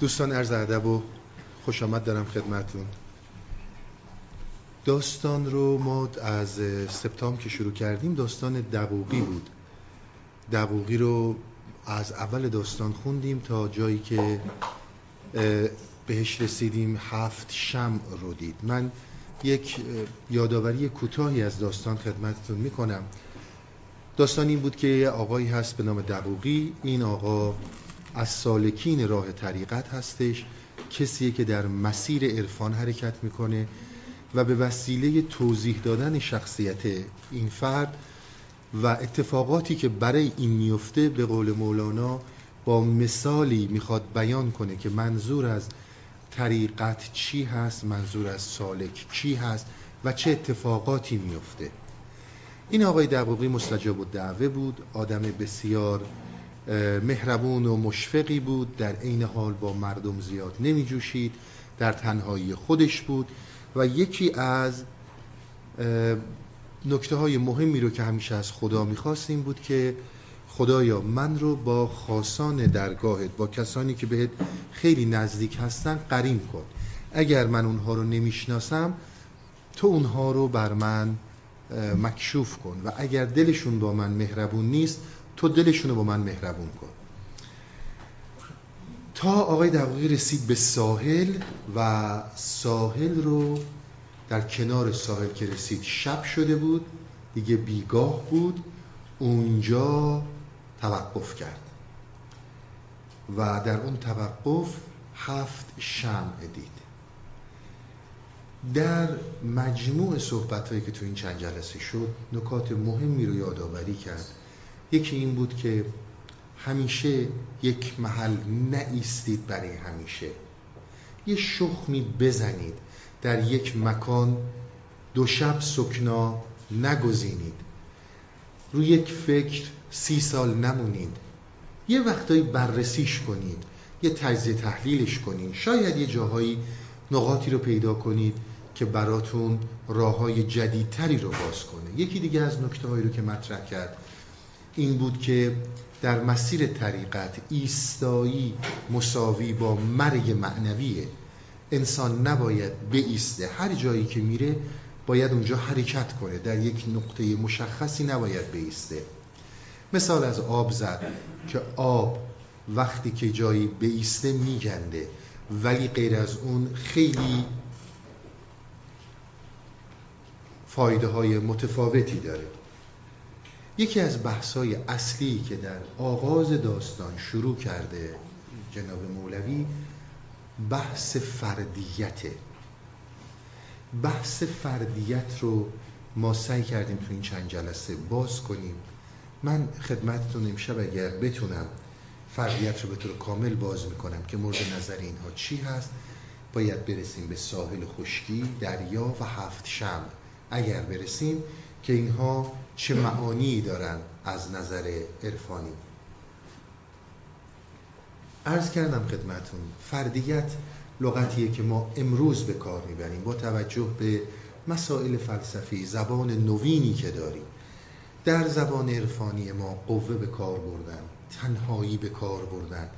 دوستان عرض ادب و خوش آمد دارم خدمتون داستان رو ما از سپتامبر که شروع کردیم داستان دقوقی بود. دقوقی رو از اول داستان خوندیم تا جایی که بهش رسیدیم هفت شم رو دید. من یک یادآوری کوتاهی از داستان خدمتتون می‌کنم. داستان این بود که آقایی هست به نام دقوقی. این آقا از سالکین راه طریقت هستش کسیه که در مسیر عرفان حرکت می‌کنه و به وسیله توضیح دادن شخصیت این فرد و اتفاقاتی که برای این میفته به قول مولانا با مثالی می‌خواد بیان کنه که منظور از طریقت چی هست منظور از سالک چی هست و چه اتفاقاتی میفته این آقای دقوقی مستجاب و دعوه بود آدم بسیار مهربون و مشفقی بود در عین حال با مردم زیاد نمی جوشید در تنهایی خودش بود و یکی از نکته های مهمی رو که همیشه از خدا می‌خواست این بود که خدایا من رو با خاصان درگاهت با کسانی که بهت خیلی نزدیک هستن قریم کن. اگر من اونها رو نمی‌شناسم تو اونها رو بر من مکشوف کن. و اگر دلشون با من مهربون نیست تو دلشون رو با من مهربون کن. تا آقای دقیقی رسید به ساحل و ساحل رو در کنار ساحل که رسید شب شده بود دیگه بیگاه بود اونجا توقف کرد. و در اون توقف هفت شمع دید. در مجموع صحبت هایی که تو این چند جلسه شد نکات مهمی رو یادآوری کرد. یکی این بود که همیشه یک محل نایستید برای همیشه. یه شخمی بزنید در یک مکان دو شب سکنا نگزینید. روی یک فکر سی سال نمونید. یه وقتایی بررسیش کنید یه تجزیه تحلیلش کنید. شاید یه جاهایی نقاطی رو پیدا کنید که براتون راه های جدیدتری رو باز کنه. یکی دیگه از نکته هایی رو که مطرح کرد این بود که در مسیر طریقت ایستایی مساوی با مرگ معنویه انسان نباید بیسته. هر جایی که میره باید اونجا حرکت کنه. در یک نقطه مشخصی نباید بیسته. مثال از آب زد که آب وقتی که جایی بیسته میگنده ولی غیر از اون خیلی فایده های متفاوتی داره. یکی از بحثای اصلی که در آغاز داستان شروع کرده جناب مولوی بحث فردیته بحث فردیت رو ما سعی کردیم تو این چند جلسه باز کنیم. من خدمتتون امشب اگر بتونم فردیت رو به طور کامل باز می‌کنم که مورد نظر اینها چی هست باید برسیم به ساحل خشکی دریا و هفت شم اگر برسیم که اینها چه معانی دارن از نظر عرفانی. عرض کردم خدمتون فردیت لغتیه که ما امروز به کار می‌بریم با توجه به مسائل فلسفی زبان نوینی که داریم. در زبان عرفانی ما قوه به کار بردن تنهایی به کار بردن.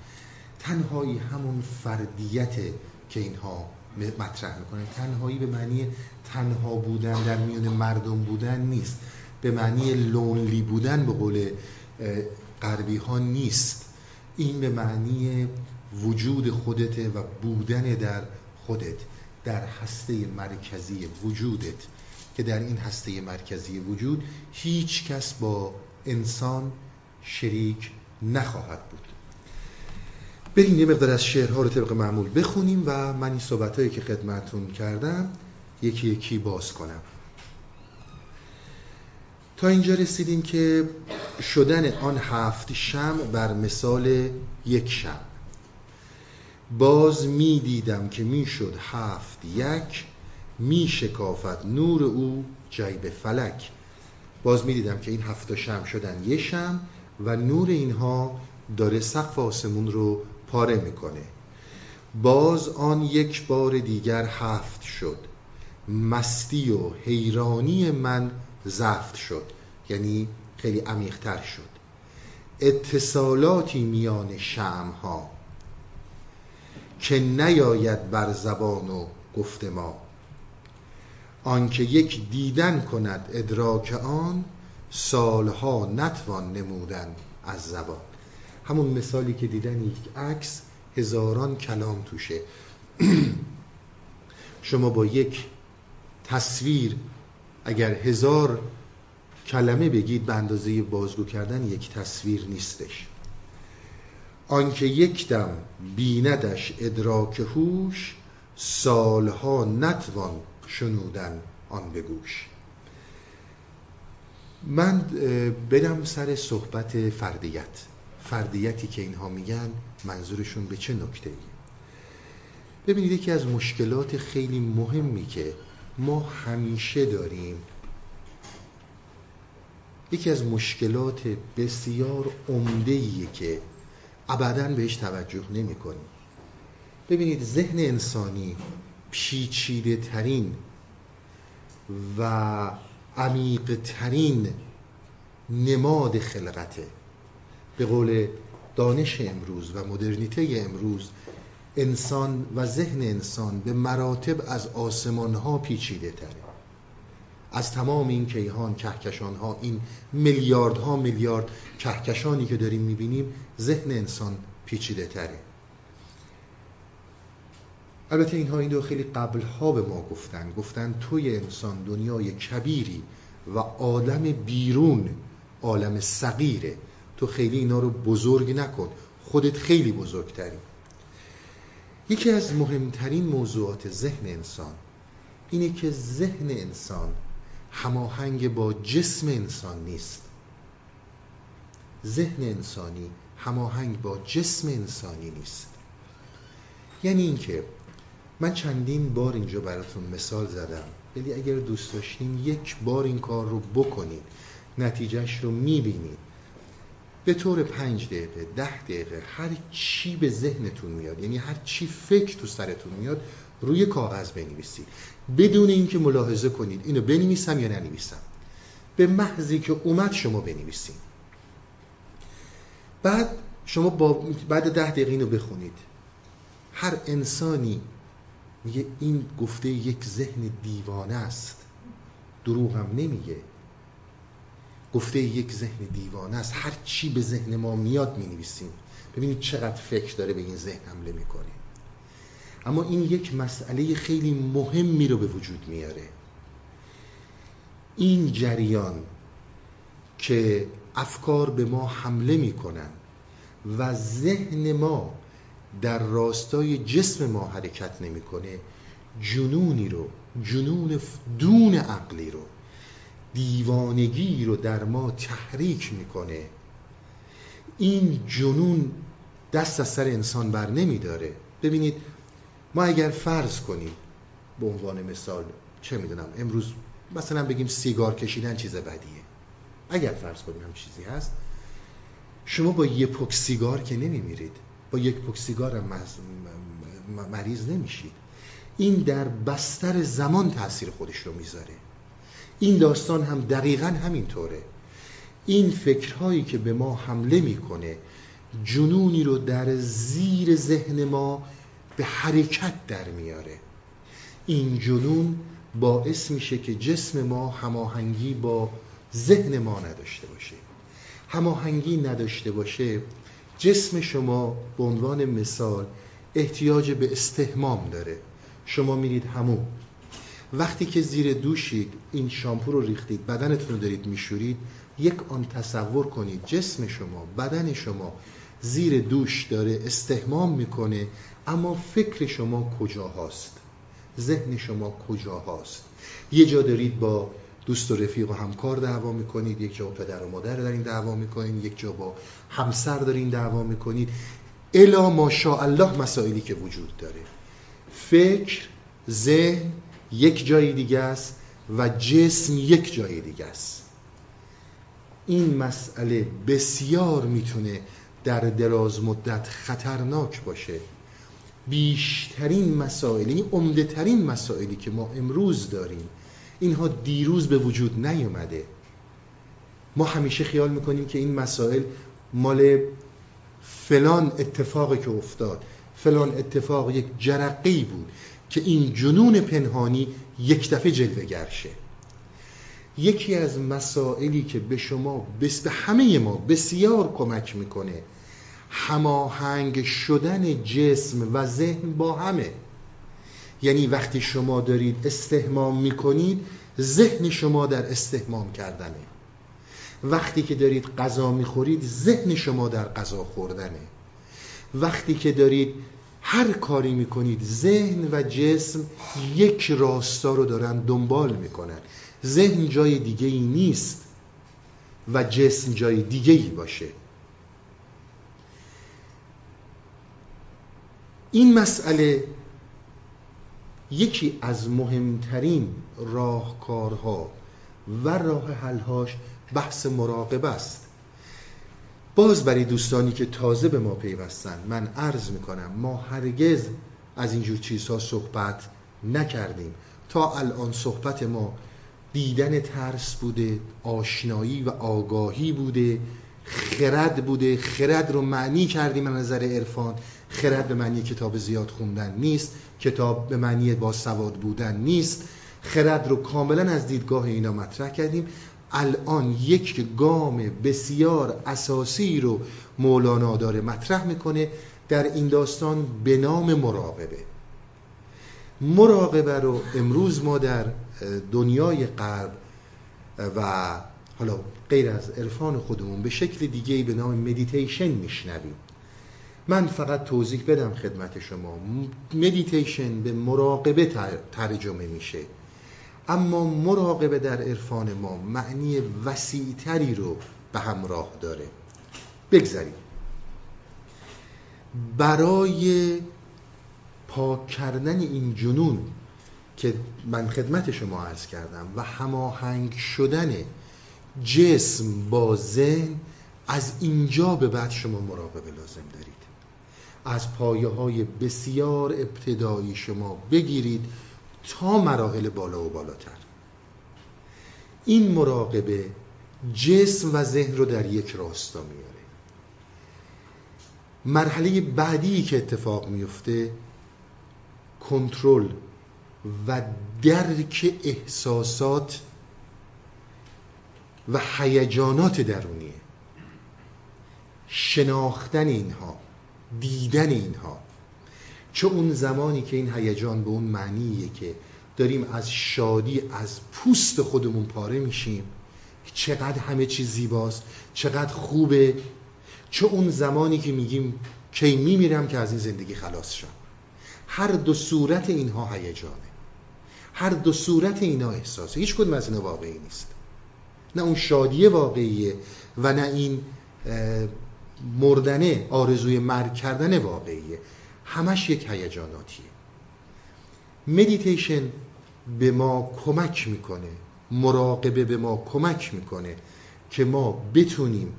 تنهایی همون فردیته که اینها مطرح می‌کنن. تنهایی به معنی تنها بودن در میون مردم بودن نیست. به معنی لونلی بودن به قول غربی ها نیست. این به معنی وجود خودت و بودن در خودت در هسته مرکزی وجودت. که در این هسته مرکزی وجود هیچ کس با انسان شریک نخواهد بود. بریم یه مقدار از شعرها رو طبق معمول بخونیم و من این صحبت هایی که خدمتون کردم یکی یکی باز کنم. تا اینجا رسیدیم که شدن آن هفت شم بر مثال یک شم باز می دیدم که می شد هفت یک می شکافت نور او جیب فلک. باز می دیدم که این هفت شم شدن یک شم و نور اینها داره سقف آسمون رو پاره می‌کنه. باز آن یک بار دیگر هفت شد. مستی و حیرانی من زفت شد. یعنی خیلی عمیقتر شد. اتصالاتی میان شم ها که نیاید بر زبان و گفت ما. آنکه یک دیدن کند ادراک آن سالها نتوان نمودن از زبان. همون مثالی که دیدن یک عکس هزاران کلام توشه. شما با یک تصویر اگر هزار کلمه بگید به اندازه بازگو کردن یک تصویر نیستش. آنکه یک دم بیندش ادراک هوش سالها نتوان شنودن آن بگوش من بدم سر صحبت فردیت. فردیتی که اینها میگن منظورشون به چه نکته ای ببینید یکی از مشکلات خیلی مهمی که ما همیشه داریم یکی از مشکلات بسیار عمده که ابدا بهش توجه نمی کنیم ببینید ذهن انسانی پیچیده ترین و عمیق ترین نماد خلقته. به قول دانش امروز و مدرنیته امروز انسان و ذهن انسان به مراتب از آسمان ها پیچیده تره از تمام این کیهان کهکشان ها این میلیاردها میلیارد کهکشانی که داریم می‌بینیم ذهن انسان پیچیده تره البته اینها این دو خیلی قبل ها به ما گفتن. گفتن توی انسان دنیای کبیری و عالم بیرون عالم صغیره. تو خیلی اینا رو بزرگ نکن. خودت خیلی بزرگتری. یکی از مهمترین موضوعات ذهن انسان اینه که ذهن انسان هماهنگ با جسم انسان نیست. ذهن انسانی هماهنگ با جسم انسانی نیست. یعنی اینکه من چندین بار اینجا براتون مثال زدم. ولی اگر دوست داشتین یک بار این کار رو بکنید نتیجهش رو می‌بینید به طور پنج دقیقه ده دقیقه هر چی به ذهنتون میاد یعنی هر چی فکر تو سرتون میاد روی کاغذ بنویسید بدون اینکه ملاحظه کنید اینو بنویسم یا ننویسم. به محضی که اومد شما بنویسید بعد شما با بعد ده دقیقه اینو بخونید. هر انسانی میگه این گفته یک ذهن دیوانه است. دروغ هم نمیگه. گفته یک ذهن دیوانه است. هر چی به ذهن ما میاد می نویسیم ببینید چقدر فکر داره به این ذهن حمله می‌کنه اما این یک مسئله خیلی مهمی رو به وجود میاره. این جریان که افکار به ما حمله می‌کنن و ذهن ما در راستای جسم ما حرکت نمی‌کنه جنونی رو جنون دون عقلی رو. دیوانگی رو در ما تحریک می‌کنه. این جنون دست از سر انسان بر نمیداره. ببینید ما اگر فرض کنیم به عنوان مثال چه می‌دونم امروز مثلا بگیم سیگار کشیدن چیز بدیه. اگر فرض کنیم هم چیزی هست شما با یه پک سیگار که نمیمیرید با یک پک سیگار مریض نمیشید. این در بستر زمان تاثیر خودش رو می‌ذاره. این داستان هم دقیقا همینطوره. این فکرهایی که به ما حمله می‌کنه جنونی رو در زیر ذهن ما به حرکت در میاره. این جنون باعث میشه که جسم ما هماهنگی با ذهن ما نداشته باشه. هماهنگی نداشته باشه جسم شما به عنوان مثال احتیاج به استهمام داره. شما میرید همون وقتی که زیر دوشید این شامپو رو ریختید بدنتون رو دارید میشورید یک آن تصور کنید جسم شما بدن شما زیر دوش داره استهمام می‌کنه اما فکر شما کجا هاست ذهن شما کجا هاست یه جا دارید با دوست و رفیق و همکار دعوا می‌کنید یک جا با پدر و مادر دارین دعوا می‌کنید یک جا با همسر دارین دعوا می‌کنید. الا ماشاءالله مسائلی که وجود داره. فکر ذهن یک جای دیگه است و جسم یک جای دیگه است. این مسئله بسیار می‌تونه در دراز مدت خطرناک باشه. بیشترین مسائل یعنی عمده ترین مسائلی که ما امروز داریم اینها دیروز به وجود نیومده ما همیشه خیال می‌کنیم که این مسائل مال فلان اتفاقی که افتاد فلان اتفاق یک جرقی بود. که این جنون پنهانی یک دفعه جلوه گرشه یکی از مسائلی که به شما بس به همه ما بسیار کمک می‌کنه هماهنگ شدن جسم و ذهن با همه. یعنی وقتی شما دارید استهمام می‌کنید ذهن شما در استهمام کردنه. وقتی که دارید غذا می‌خورید ذهن شما در غذا خوردنه. وقتی که دارید هر کاری می‌کنید ذهن و جسم یک راستا رو دارن دنبال می‌کنن. ذهن جای دیگه ای نیست و جسم جای دیگه ای باشه. این مسئله یکی از مهمترین راهکارها و راه حلهاش بحث مراقبه است. باز برای دوستانی که تازه به ما پیوستن من عرض می‌کنم ما هرگز از اینجور چیزها صحبت نکردیم. تا الان صحبت ما دیدن ترس بوده آشنایی و آگاهی بوده خرد بوده. خرد رو معنی کردیم از نظر عرفان. خرد به معنی کتاب زیاد خوندن نیست کتاب به معنی با سواد بودن نیست. خرد رو کاملا از دیدگاه اینا مطرح کردیم. الان یک گام بسیار اساسی رو مولانا داره مطرح می‌کنه در این داستان به نام مراقبه. مراقبه رو امروز ما در دنیای غرب و حالا غیر از عرفان خودمون به شکل دیگه به نام مدیتیشن میشنویم. من فقط توضیح بدم خدمت شما. مدیتیشن به مراقبه ترجمه میشه. اما مراقبه در عرفان ما معنی وسیعتری رو به همراه داره. بگذاریم. برای پاک کردن این جنون که من خدمت شما عرض کردم و هماهنگ شدن جسم با ذهن از اینجا به بعد شما مراقبه لازم دارید. از پایه های بسیار ابتدایی شما بگیرید تا مراحل بالا و بالاتر. این مراقبه جسم و ذهن رو در یک راستا میاره. مرحله بعدی که اتفاق میفته کنترل و درک احساسات و هیجانات درونیه. شناختن اینها دیدن اینها چه اون زمانی که این هیجان به اون معنیه که داریم از شادی از پوست خودمون پاره میشیم چقدر همه چیز زیباست چقدر خوبه. چه اون زمانی که میگیم کی میمیرم که از این زندگی خلاص شم. هر دو صورت اینها هیجانه. هر دو صورت اینها احساسه. هیچ کدوم از اینا واقعی نیست. نه اون شادی واقعیه و نه این مردنه آرزوی مرگ کردن واقعیه. همش یک هیجاناتیه. مدیتیشن به ما کمک می‌کنه مراقبه به ما کمک می‌کنه که ما بتونیم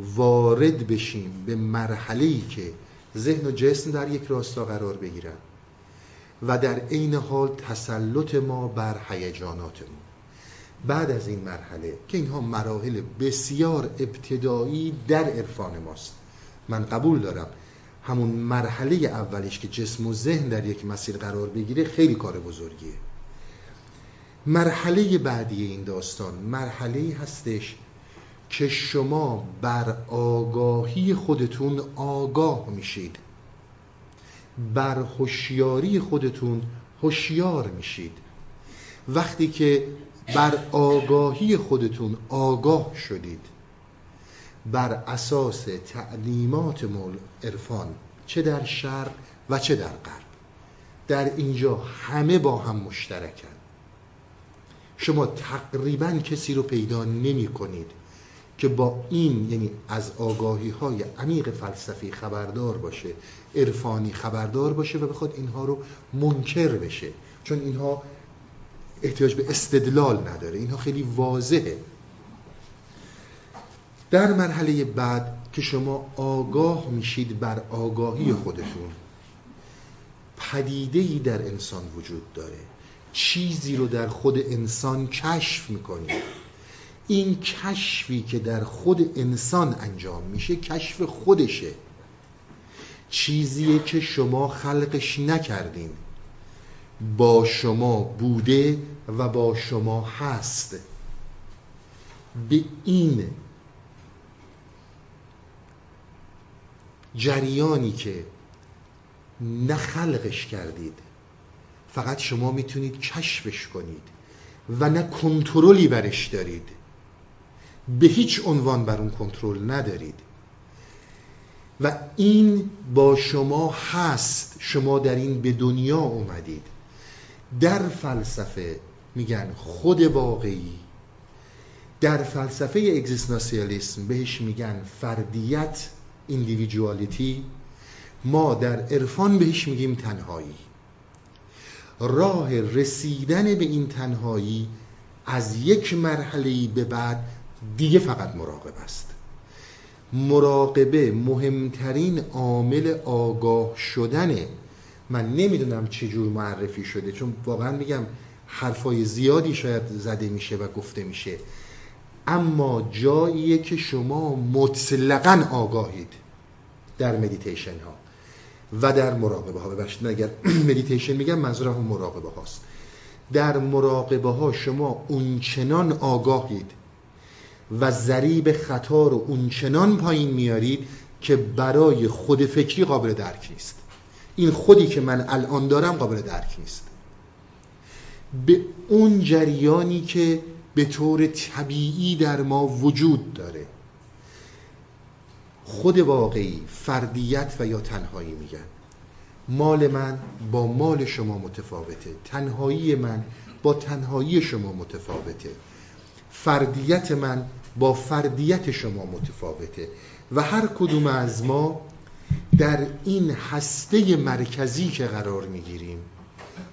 وارد بشیم به مرحله ای که ذهن و جسم در یک راستا قرار بگیرن و در عین حال تسلط ما بر هیجاناتمون. بعد از این مرحله که اینها مراحل بسیار ابتدایی در عرفان ماست. من قبول دارم همون مرحله اولش که جسم و ذهن در یک مسیر قرار بگیره خیلی کار بزرگیه. مرحله بعدی این داستان مرحله هستش که شما بر آگاهی خودتون آگاه میشید. بر هوشیاری خودتون هوشیار میشید. وقتی که بر آگاهی خودتون آگاه شدید بر اساس تعلیمات مول عرفان چه در شرق و چه در غرب. در اینجا همه با هم مشترکن. شما تقریبا کسی رو پیدا نمی کنید که با این یعنی از آگاهی های عمیق فلسفی خبردار باشه عرفانی خبردار باشه و بخواد اینها رو منکر بشه. چون اینها احتیاج به استدلال نداره. اینها خیلی واضحه. در مرحله بعد که شما آگاه میشید بر آگاهی خودتون پدیده در انسان وجود داره. چیزی رو در خود انسان کشف می‌کنید. این کشفی که در خود انسان انجام میشه کشف خودشه. چیزیه که شما خلقش نکردین. با شما بوده و با شما هست. به این جریانی که نه خلقش کردید فقط شما می‌تونید کشفش کنید و نه کنترلی برش دارید. به هیچ عنوان بر اون کنترل ندارید. و این با شما هست. شما در این به دنیا اومدید. در فلسفه میگن خود واقعی. در فلسفه اگزیستانسیالیسم بهش میگن فردیت. ایندیویدوالیتی ما در عرفان بهش میگیم تنهایی. راه رسیدن به این تنهایی از یک مرحله به بعد دیگه فقط مراقب است. مراقبه مهمترین عامل آگاه شدنه من نمی‌دونم چجور معرفی شده چون واقعا میگم حرفای زیادی شاید زده میشه و گفته میشه. اما جاییه که شما مطلقا آگاهید در مدیتیشن ها و در مراقبه ها ببخشید اگر مدیتیشن میگم منظورم هم مراقبه هاست. در مراقبه ها شما اونچنان آگاهید و ضریب خطا رو اونچنان پایین میارید که برای خود فکری قابل درک نیست. این خودی که من الان دارم قابل درک نیست. به اون جریانی که به طور طبیعی در ما وجود داره. خود واقعی فردیت و یا تنهایی میگن. مال من با مال شما متفاوته. تنهایی من با تنهایی شما متفاوته. فردیت من با فردیت شما متفاوته. و هر کدوم از ما در این هسته مرکزی که قرار می‌گیریم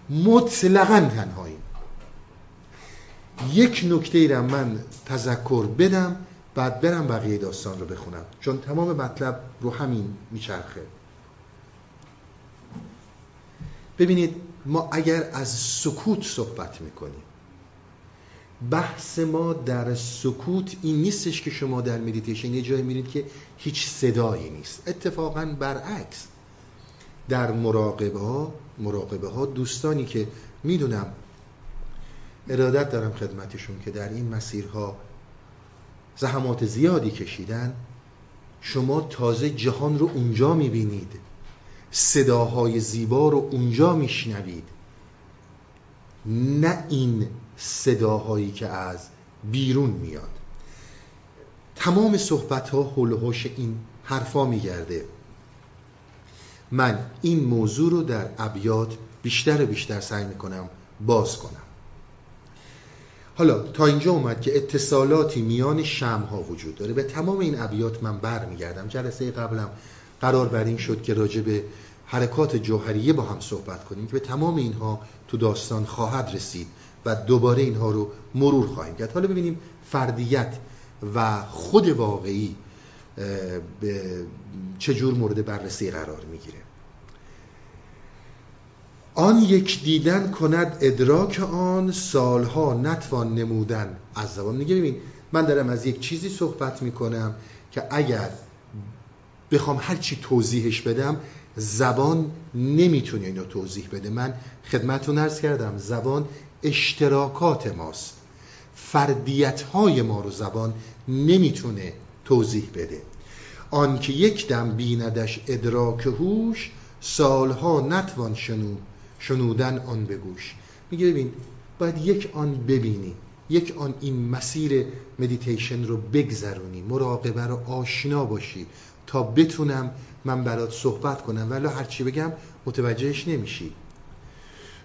مطلقا تنهاییم. یک نکته ای را من تذکر بدم بعد برم بقیه داستان رو بخونم. چون تمام مطلب رو همین میچرخه. ببینید ما اگر از سکوت صحبت می‌کنیم بحث ما در سکوت این نیستش که شما در مدیتیشن یه جایی میرید که هیچ صدایی نیست. اتفاقا برعکس. در مراقبه ها مراقبه ها دوستانی که می‌دونم ارادت دارم خدمتشون که در این مسیرها زحمات زیادی کشیدن شما تازه جهان رو اونجا می‌بینید. صداهای زیبا رو اونجا میشنوید. نه این صداهایی که از بیرون میاد. تمام صحبت ها حول این حرفا میگرده. من این موضوع رو در ابیات بیشتر و بیشتر سعی می‌کنم باز کنم. حالا تا اینجا اومد که اتصالاتی میان شم ها وجود داره. به تمام این ابیات من بر میگردم جلسه قبلم قرار بر این شد که راجع به حرکات جوهریه با هم صحبت کنیم که به تمام اینها تو داستان خواهد رسید و دوباره اینها رو مرور خواهیم کرد. حالا ببینیم فردیت و خود واقعی به چجور مورد بررسی قرار می‌گیره. آن یک دیدن کند ادراک آن سالها نتوان نمودن. از زبان میگه ببین من دارم از یک چیزی صحبت می‌کنم که اگر بخوام هر چی توضیحش بدم زبان نمی‌تونه اینو توضیح بده. من خدمتتون ارز کردم زبان اشتراکات ماست. فردیت های ما رو زبان نمی‌تونه توضیح بده. آن که یک دم بیندش ادراک هوش سالها نتوان شنو شنودن آن به گوش میگه ببین باید یک آن ببینی یک آن این مسیر مدیتیشن رو بگذرونی مراقبه رو آشنا باشی تا بتونم من برات صحبت کنم. ولی هرچی بگم متوجهش نمیشی.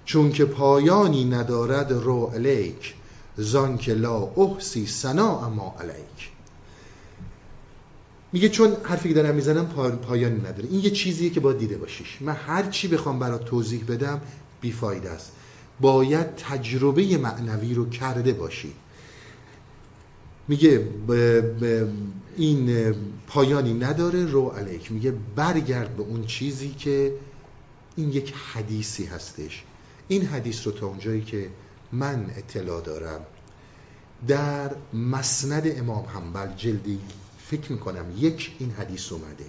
چون که پایانی ندارد رو علیک زان که لا احسی سنا اما علیک. میگه چون حرفی که دارم می‌زنم پایانی نداره. این یه چیزیه که باید دیده باشیش. من هر چی بخوام برات توضیح بدم بیفایده است. باید تجربه معنوی رو کرده باشی. میگه این پایانی نداره رو علیک. میگه برگرد به اون چیزی که این یک حدیثی هستش. این حدیث رو تا اونجایی که من اطلاع دارم. در مسند امام حنبل جلدی فکر می‌کنم یک این حدیث اومده.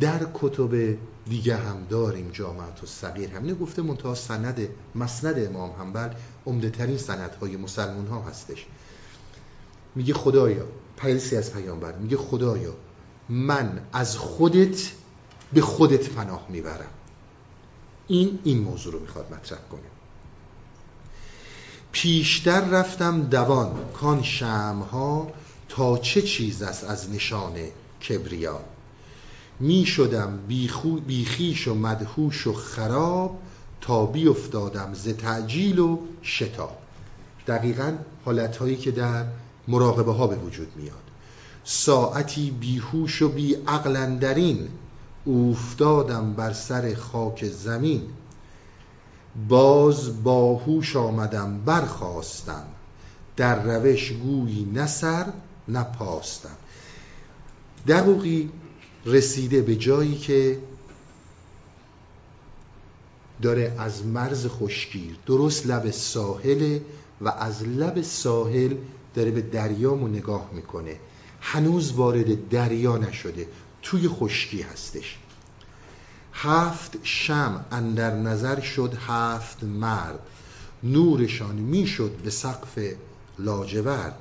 در کتب دیگه هم داریم جامعت و صغیر هم. گفته منتها سند مسند امام حنبل عمده ترین های مسلمون ها هستش. میگه خدایا پیسی از پیامبر میگه خدایا من از خودت به خودت پناه می‌برم. این این موضوع رو می‌خواد مطرح کنه. پیشتر رفتم دوان کان شمها تا چه چیز است از نشان کبریا؟ می شدم بیخیش و مدهوش و خراب تا بیافتادم ز تعجیل و شتاب. دقیقا حالت هایی که در مراقبه ها به وجود میاد. ساعتی بیهوش و بی عقلندرین افتادم بر سر خاک زمین. باز باهوش آمدم برخواستم در روش گویی نسر نپاستم دقوقی رسیده به جایی که داره از مرز خشکیر درست لب ساحل و از لب ساحل داره به دریامو نگاه می‌کنه. هنوز وارد دریا نشده توی خشکی هستش. هفت شم اندر نظر شد هفت مرد. نورشان می‌شد به سقف لاجورد.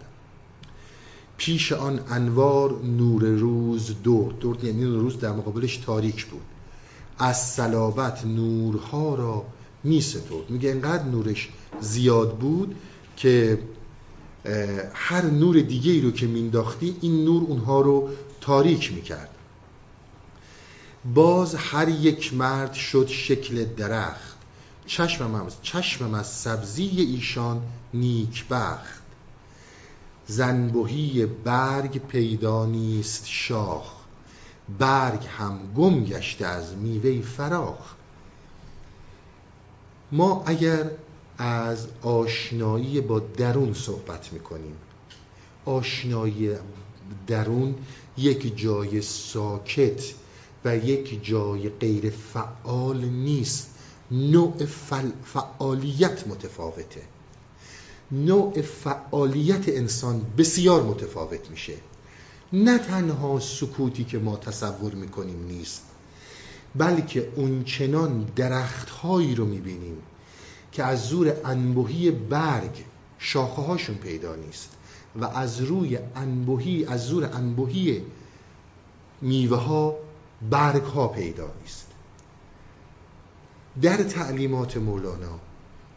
پیش آن انوار نور روز دور دور یعنی روز در مقابلش تاریک بود. از صلابت نورها را می ستود میگه انقدر نورش زیاد بود که هر نور دیگه ای رو که مینداختی این نور اونها رو تاریک می‌کرد. باز هر یک مرد شد شکل درخت. چشمم از, چشمم از سبزی ایشان نیکبخت. زنبهی برگ پیدا نیست شاخ برگ هم گم گشته از میوه فراخ. ما اگر از آشنایی با درون صحبت می‌کنیم آشنایی درون یک جای ساکت و یک جای غیر فعال نیست نوع فعالیت متفاوته. نوع فعالیت انسان بسیار متفاوت میشه. نه تنها سکوتی که ما تصور می‌کنیم نیست بلکه اونچنان درختهایی رو می‌بینیم که از زور انبوهی برگ شاخه هاشون پیدا نیست و از روی انبوهی از زور انبوهی میوه ها برگ ها پیدا نیست. در تعلیمات مولانا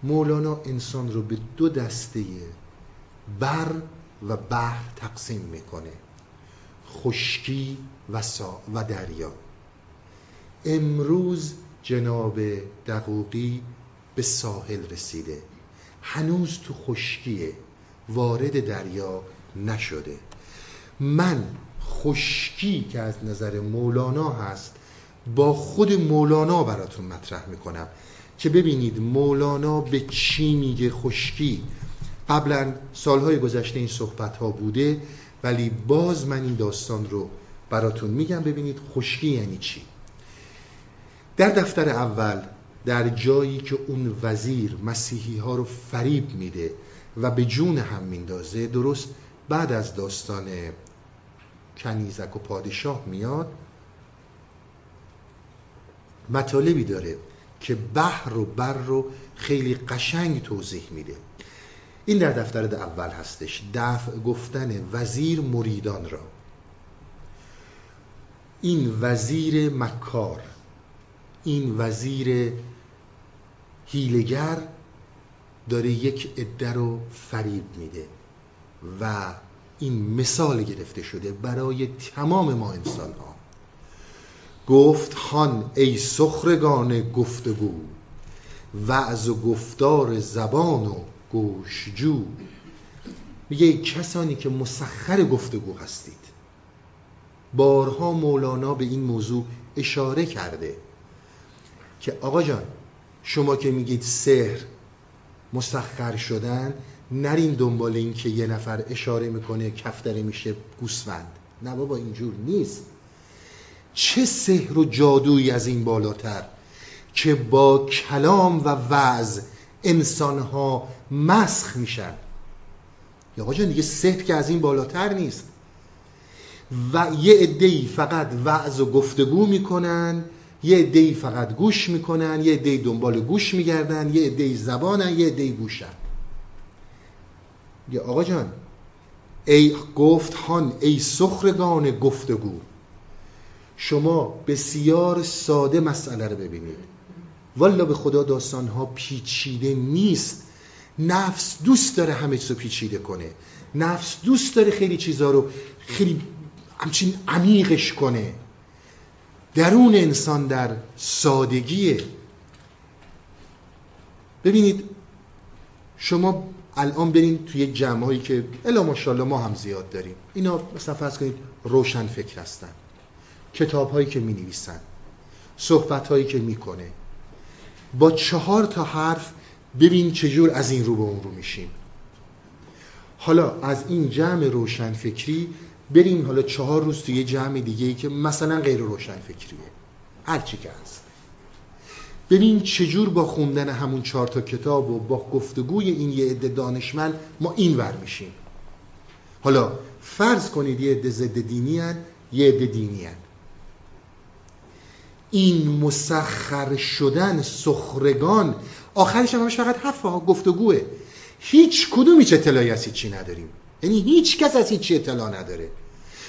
مولانا انسان رو به دو دسته بر و بحر تقسیم می‌کنه خشکی و, و دریا. امروز جناب دقوقی به ساحل رسیده. هنوز تو خشکیه وارد دریا نشده. من خشکی که از نظر مولانا هست با خود مولانا براتون مطرح می‌کنم. که ببینید مولانا به چی میگه خشکی. قبلا سالهای گذشته این صحبت ها بوده ولی باز من این داستان رو براتون میگم ببینید خشکی یعنی چی. در دفتر اول در جایی که اون وزیر مسیحی ها رو فریب میده و به جون هم میندازه درست بعد از داستان کنیزک و پادشاه میاد مطالبی داره. که بحر و بر رو خیلی قشنگ توضیح میده. این در دفتر اول هستش. دفع گفتن وزیر مریدان را. این وزیر مکار این وزیر هیلگر داره یک عده رو فریب میده و این مثال گرفته شده برای تمام ما انسان ها گفت هان ای سخرگان گفتگو وعظ و گفتار زبان و گوشجو. میگه کسانی که مسخر گفتگو هستید. بارها مولانا به این موضوع اشاره کرده که آقا جان شما که میگید سحر مسخر شدن نرین دنبال این که یه نفر اشاره می‌کنه کفتره میشه گوسفند. نه بابا اینجور نیست. چه سحر و جادویی از این بالاتر که با کلام و وعظ انسانها مسخ میشن. یا آقا جان دیگه سحر که از این بالاتر نیست. و یه عده‌ای فقط وعظ و گفتگو می‌کنن یه عده‌ای فقط گوش می‌کنن یه عده‌ای دنبال گوش میگردن یه عده‌ای زبانن یه عده‌ای گوشن. یه آقا جان ای گفت هان ای سخرگان گفتگو. شما بسیار ساده مسئله رو ببینید. والا به خدا داستان ها پیچیده نیست. نفس دوست داره همه چیزو پیچیده کنه. نفس دوست داره خیلی چیزها رو خیلی همچین عمیقش کنه. درون انسان در سادگیه. ببینید شما الان برین توی جمع هایی که الا ماشاءالله ما هم زیاد داریم. اینا مثلا فرض کنید روشن فکر هستن. کتاب هایی که می نویسن صحبت هایی که می‌کنه. با چهار تا حرف ببین چجور از این رو به اون رو میشیم. حالا از این جمع روشن فکری بریم حالا چهار روز توی جمع دیگه ای که مثلا غیر روشن فکریه هر چی که هست. ببین چجور با خوندن همون چهار تا کتاب و با گفتگوی این یه عده دانشمند ما این ور میشیم. حالا فرض کنید یه عده ضد دینی هن یه عده دینی هن. این مسخر شدن سخرگان آخرش هم همش فقط حرف گفتگوه هیچ کدوم هیچ اطلاعی از هیچی نداریم. یعنی هیچ کس از هیچی اطلاع نداره.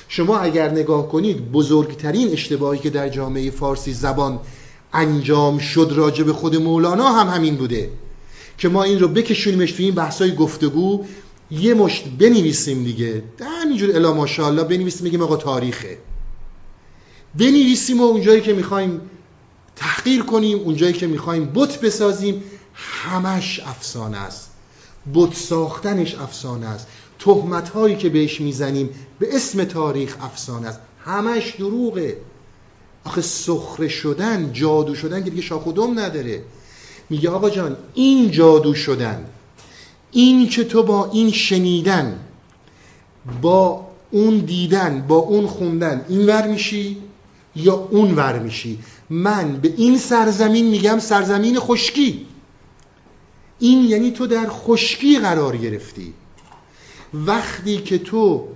شما اگر نگاه کنید بزرگترین اشتباهی که در جامعه فارسی زبان انجام شد راجع به خود مولانا هم همین بوده. که ما این رو بکشونیمش توی این بحثای گفتگو یه مشت بنویسیم دیگه. همینجور الا ماشاءالله بنویسیم بگیم آقا تاریخه. بنویسیم و اونجایی که می‌خوایم تحقیر کنیم اونجایی که می‌خوایم بت بسازیم همش افسانه است. بت ساختنش افسانه است. تهمت هایی که بهش می‌زنیم به اسم تاریخ افسانه است. همش دروغه. آخه سخره شدن جادو شدن که دیگه شاخ و نداره. میگه آقا جان این جادو شدن این که تو با این شنیدن با اون دیدن با اون خوندن این ور میشی؟ یا اون ور میشی. من به این سرزمین میگم سرزمین خشکی. این یعنی تو در خشکی قرار گرفتی. وقتی که تو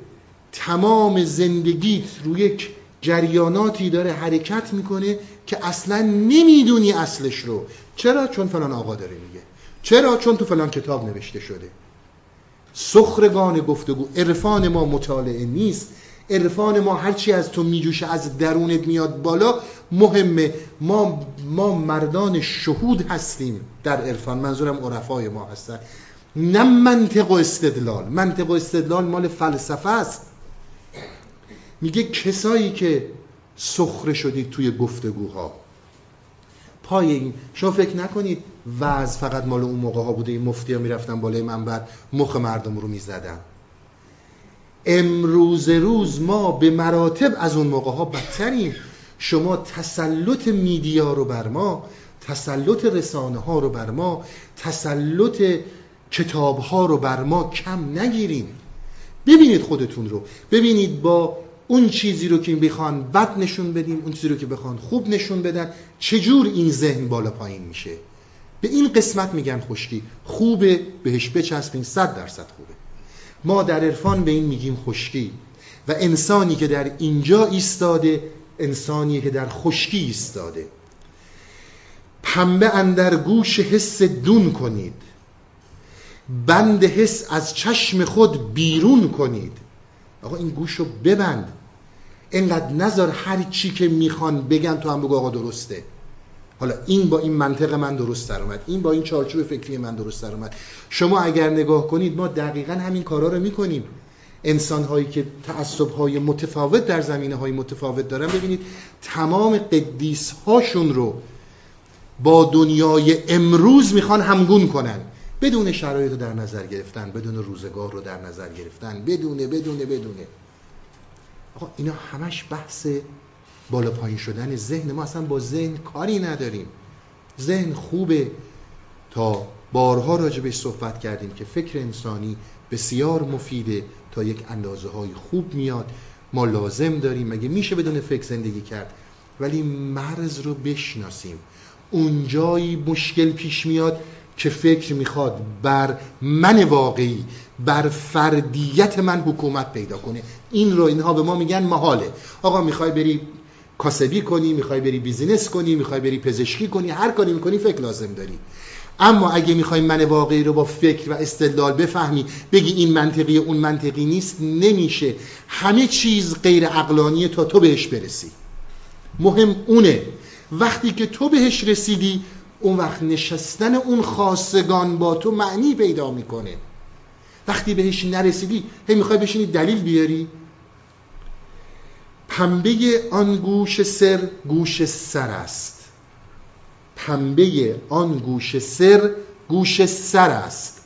تمام زندگیت روی یک جریاناتی داره حرکت می‌کنه که اصلا نمی‌دونی اصلش رو. چرا؟ چون فلان آقا داره میگه. چرا؟ چون تو فلان کتاب نوشته شده. سخرگان گفتگو عرفان ما مطالعه نیست. عرفان ما هرچی از تو میجوشه از درونت میاد بالا مهمه. ما ما مردان شهود هستیم در عرفان. منظورم عرفای ما هستن. نه منطق و استدلال. منطق و استدلال مال فلسفه است. میگه کسایی که سخره شدید توی گفتگوها. پای این شما فکر نکنید وز فقط مال اون موقع ها بوده این مفتی ها می‌رفتن بالای منبر مخ مردم رو می‌زدن. امروز روز ما به مراتب از اون موقع ها بدتریم. شما تسلط میدیا رو بر ما تسلط رسانه ها رو بر ما تسلط کتاب ها رو بر ما کم نگیریم. ببینید خودتون رو. ببینید با اون چیزی رو که بخوان بد نشون بدیم اون چیزی رو که بخوان خوب نشون بدن چجور این ذهن بالا پایین میشه؟ به این قسمت میگن خشکی. خوبه بهش بچسبین صد درصد خوبه. ما در عرفان به این میگیم خشکی. و انسانی که در اینجا ایستاده انسانی که در خشکی ایستاده. پنبه اندر گوش حس دون کنید. بند حس از چشم خود بیرون کنید. آقا این گوش رو ببند. اینقدر نظر هر چی که می‌خوان بگن تو هم بگو آقا درسته. حالا این با این منطق من درست در اومد این با این چارچوب فکری من درست در اومد. شما اگر نگاه کنید ما دقیقا همین کارا رو می‌کنیم. انسان هایی که تعصب های متفاوت در زمینه های متفاوت دارن ببینید تمام قدیس هاشون رو با دنیای امروز می‌خوان همگون کنن. بدون شرایط رو در نظر گرفتن بدون روزگار رو در نظر گرفتن. بدونه بدونه بدونه. آقا اینا همش بحث بالا پایین شدن ذهن ما اصلا با ذهن کاری نداریم. ذهن خوبه تا بارها راجبش صحبت کردیم که فکر انسانی بسیار مفیده تا یک اندازه های خوب میاد. ما لازم داریم مگه میشه بدون فکر زندگی کرد؟ ولی مرز رو بشناسیم. اونجایی مشکل پیش میاد که فکر می‌خواد بر من واقعی بر فردیت من حکومت پیدا کنه. این رو اینها به ما میگن محاله آقا می‌خوای بری کاسبی کنی می‌خوای بری بیزینس کنی می‌خوای بری پزشکی کنی هر کاری می‌کنی فکر لازم داری. اما اگه می‌خوای من واقعی رو با فکر و استدلال بفهمی بگی این منطقی اون منطقی نیست نمیشه. همه چیز غیر عقلانی تا تو بهش برسی. مهم اونه. وقتی که تو بهش رسیدی اون وقت نشستن اون خاصگان با تو معنی پیدا می‌کنه. وقتی بهش نرسیدی هی می‌خوای بشینی دلیل بیاری؟ پنبه آن گوش سر گوش سر است. پنبه آن گوش سر گوش سر است.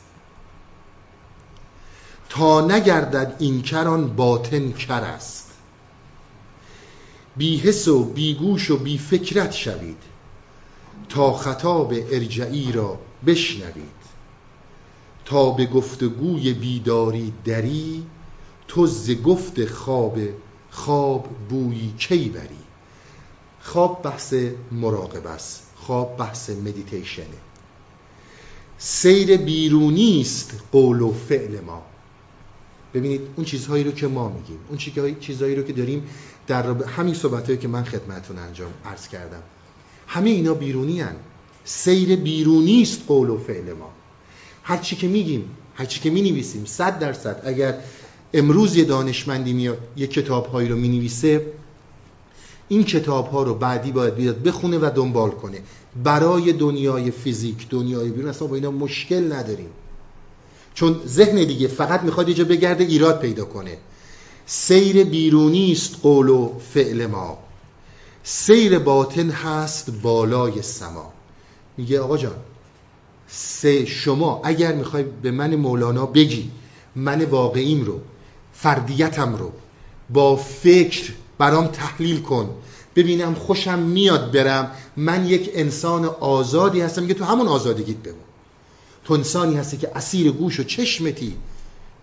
تا نگردد این کران باطن کر است. بی حس و بی گوش و بی فکرت شوید. تا خطاب ارجعی را بشنوید. تا به گفتگوی بیداری دری تو ز گفت خواب خواب بویی کی بری؟ خواب بحث مراقب است خواب بحث مدیتیشنه سیر بیرونی است قول و فعل ما. ببینید اون چیزهایی رو که ما میگیم اون چیزهایی رو که داریم در همین صحبتهایی که من خدمتون انجام عرض کردم. همه اینا بیرونی هن. سیر بیرونی است قول و فعل ما. هر چی که میگیم هر چی که می‌نویسیم صد درصد اگر امروز یه دانشمندی میاد یه کتابهایی رو می‌نویسه. این کتاب ها رو بعدی باید بیاد بخونه و دنبال کنه. برای دنیای فیزیک دنیای بیرون اصلا با اینا مشکل نداریم. چون ذهن دیگه فقط می‌خواد یه جا بگرده ایراد پیدا کنه. سیر بیرونی است قول و فعل ما. سیر باطن هست بالای سما. میگه آقا جان سه شما اگر می‌خوای به من مولانا بگی من واقعیم رو فردیتم رو. با فکر برام تحلیل کن. ببینم خوشم میاد برم. من یک انسان آزادی هستم. که تو همون آزادگیت بمون. تو انسانی هستی که اسیر گوش و چشمتی.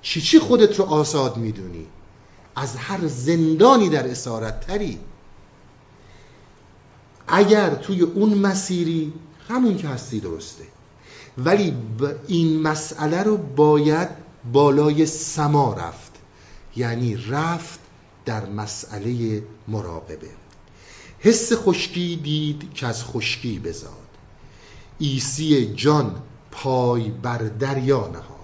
چی چی خودت رو آزاد می‌دونی؟ از هر زندانی در اسارت تری اگر توی اون مسیری همون که هستی درسته. ولی این مسئله رو باید بالای سما رفت. یعنی رفت در مسئله مراقبه حس خشکی دید که از خشکی بزاد. ایسی جان پای بر دریا نهاد.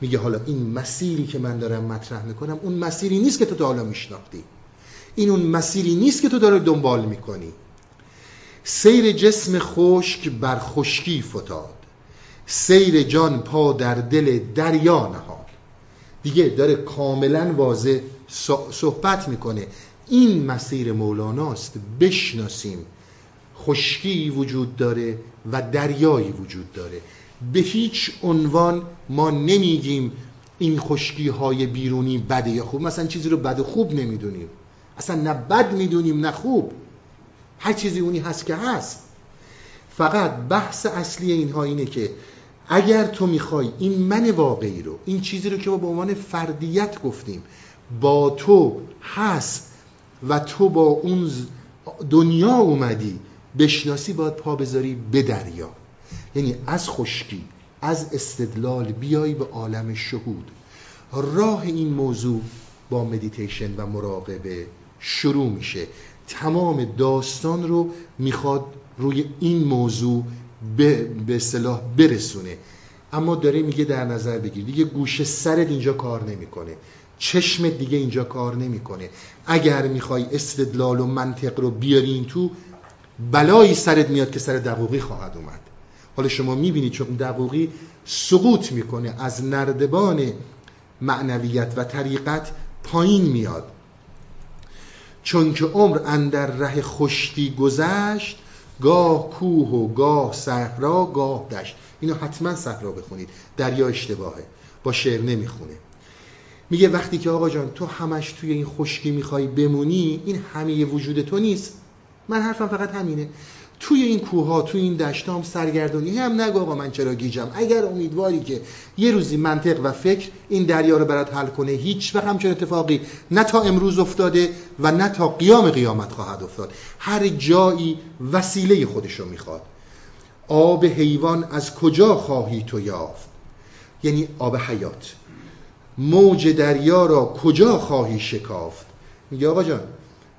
میگه حالا این مسیری که من دارم مطرح می‌کنم اون مسیری نیست که تو تا حالا میشناختی. این اون مسیری نیست که تو داره دنبال می‌کنی. سیر جسم خشک بر خشکی فتاد. سیر جان پا در دل دریا نهاد. دیگه داره کاملا واضح صحبت می‌کنه. این مسیر مولاناست بشناسیم. خشکی وجود داره و دریایی وجود داره. به هیچ عنوان ما نمیگیم این خشکی های بیرونی بده یا خوب. مثلا چیزی رو بد و خوب نمی‌دونیم. اصلا نه بد می‌دونیم نه خوب. هر چیزی اونی هست که هست. فقط بحث اصلی اینها اینه که اگر تو می‌خوای این من واقعی رو این چیزی رو که ما به عنوان فردیت گفتیم با تو هست و تو با اون دنیا اومدی بشناسی باید پا بذاری به دریا. یعنی از خشکی از استدلال بیای به عالم شهود. راه این موضوع با مدیتیشن و مراقبه شروع میشه. تمام داستان رو می‌خواد روی این موضوع به, صلاح برسونه. اما داره میگه در نظر بگیر. دیگه گوش سرت اینجا کار نمی‌کنه. چشمت دیگه اینجا کار نمی‌کنه. اگر می‌خوای استدلال و منطق رو بیارین تو بلایی سرت میاد که سر دقوقی خواهد اومد. حالا شما می‌بینید چون دقوقی سقوط می‌کنه از نردبان معنویت و طریقت پایین میاد. چون که عمر اندر ره خشتی گذشت گاه کوه و گاه صحرا گاه دشت. اینو حتما صحرا بخونید. دریا اشتباهه. با شعر نمی‌خونه. میگه وقتی که آقا جان تو همش توی این خشکی می‌خوای بمونی این همه وجود تو نیست. من حرفم فقط همینه. توی این کوه توی این دشتام سرگردونی هم نگو آقا من چرا گیجم. اگر امیدواری که یه روزی منطق و فکر این دریا رو برات حل کنه هیچ وقت همچون اتفاقی نه تا امروز افتاده و نه تا قیام قیامت خواهد افتاد. هر جایی وسیله خودش رو می‌خواد. آب حیوان از کجا خواهی تو یافت؟ یعنی آب حیات. موج دریا را کجا خواهی شکافت؟ میگه آقا جان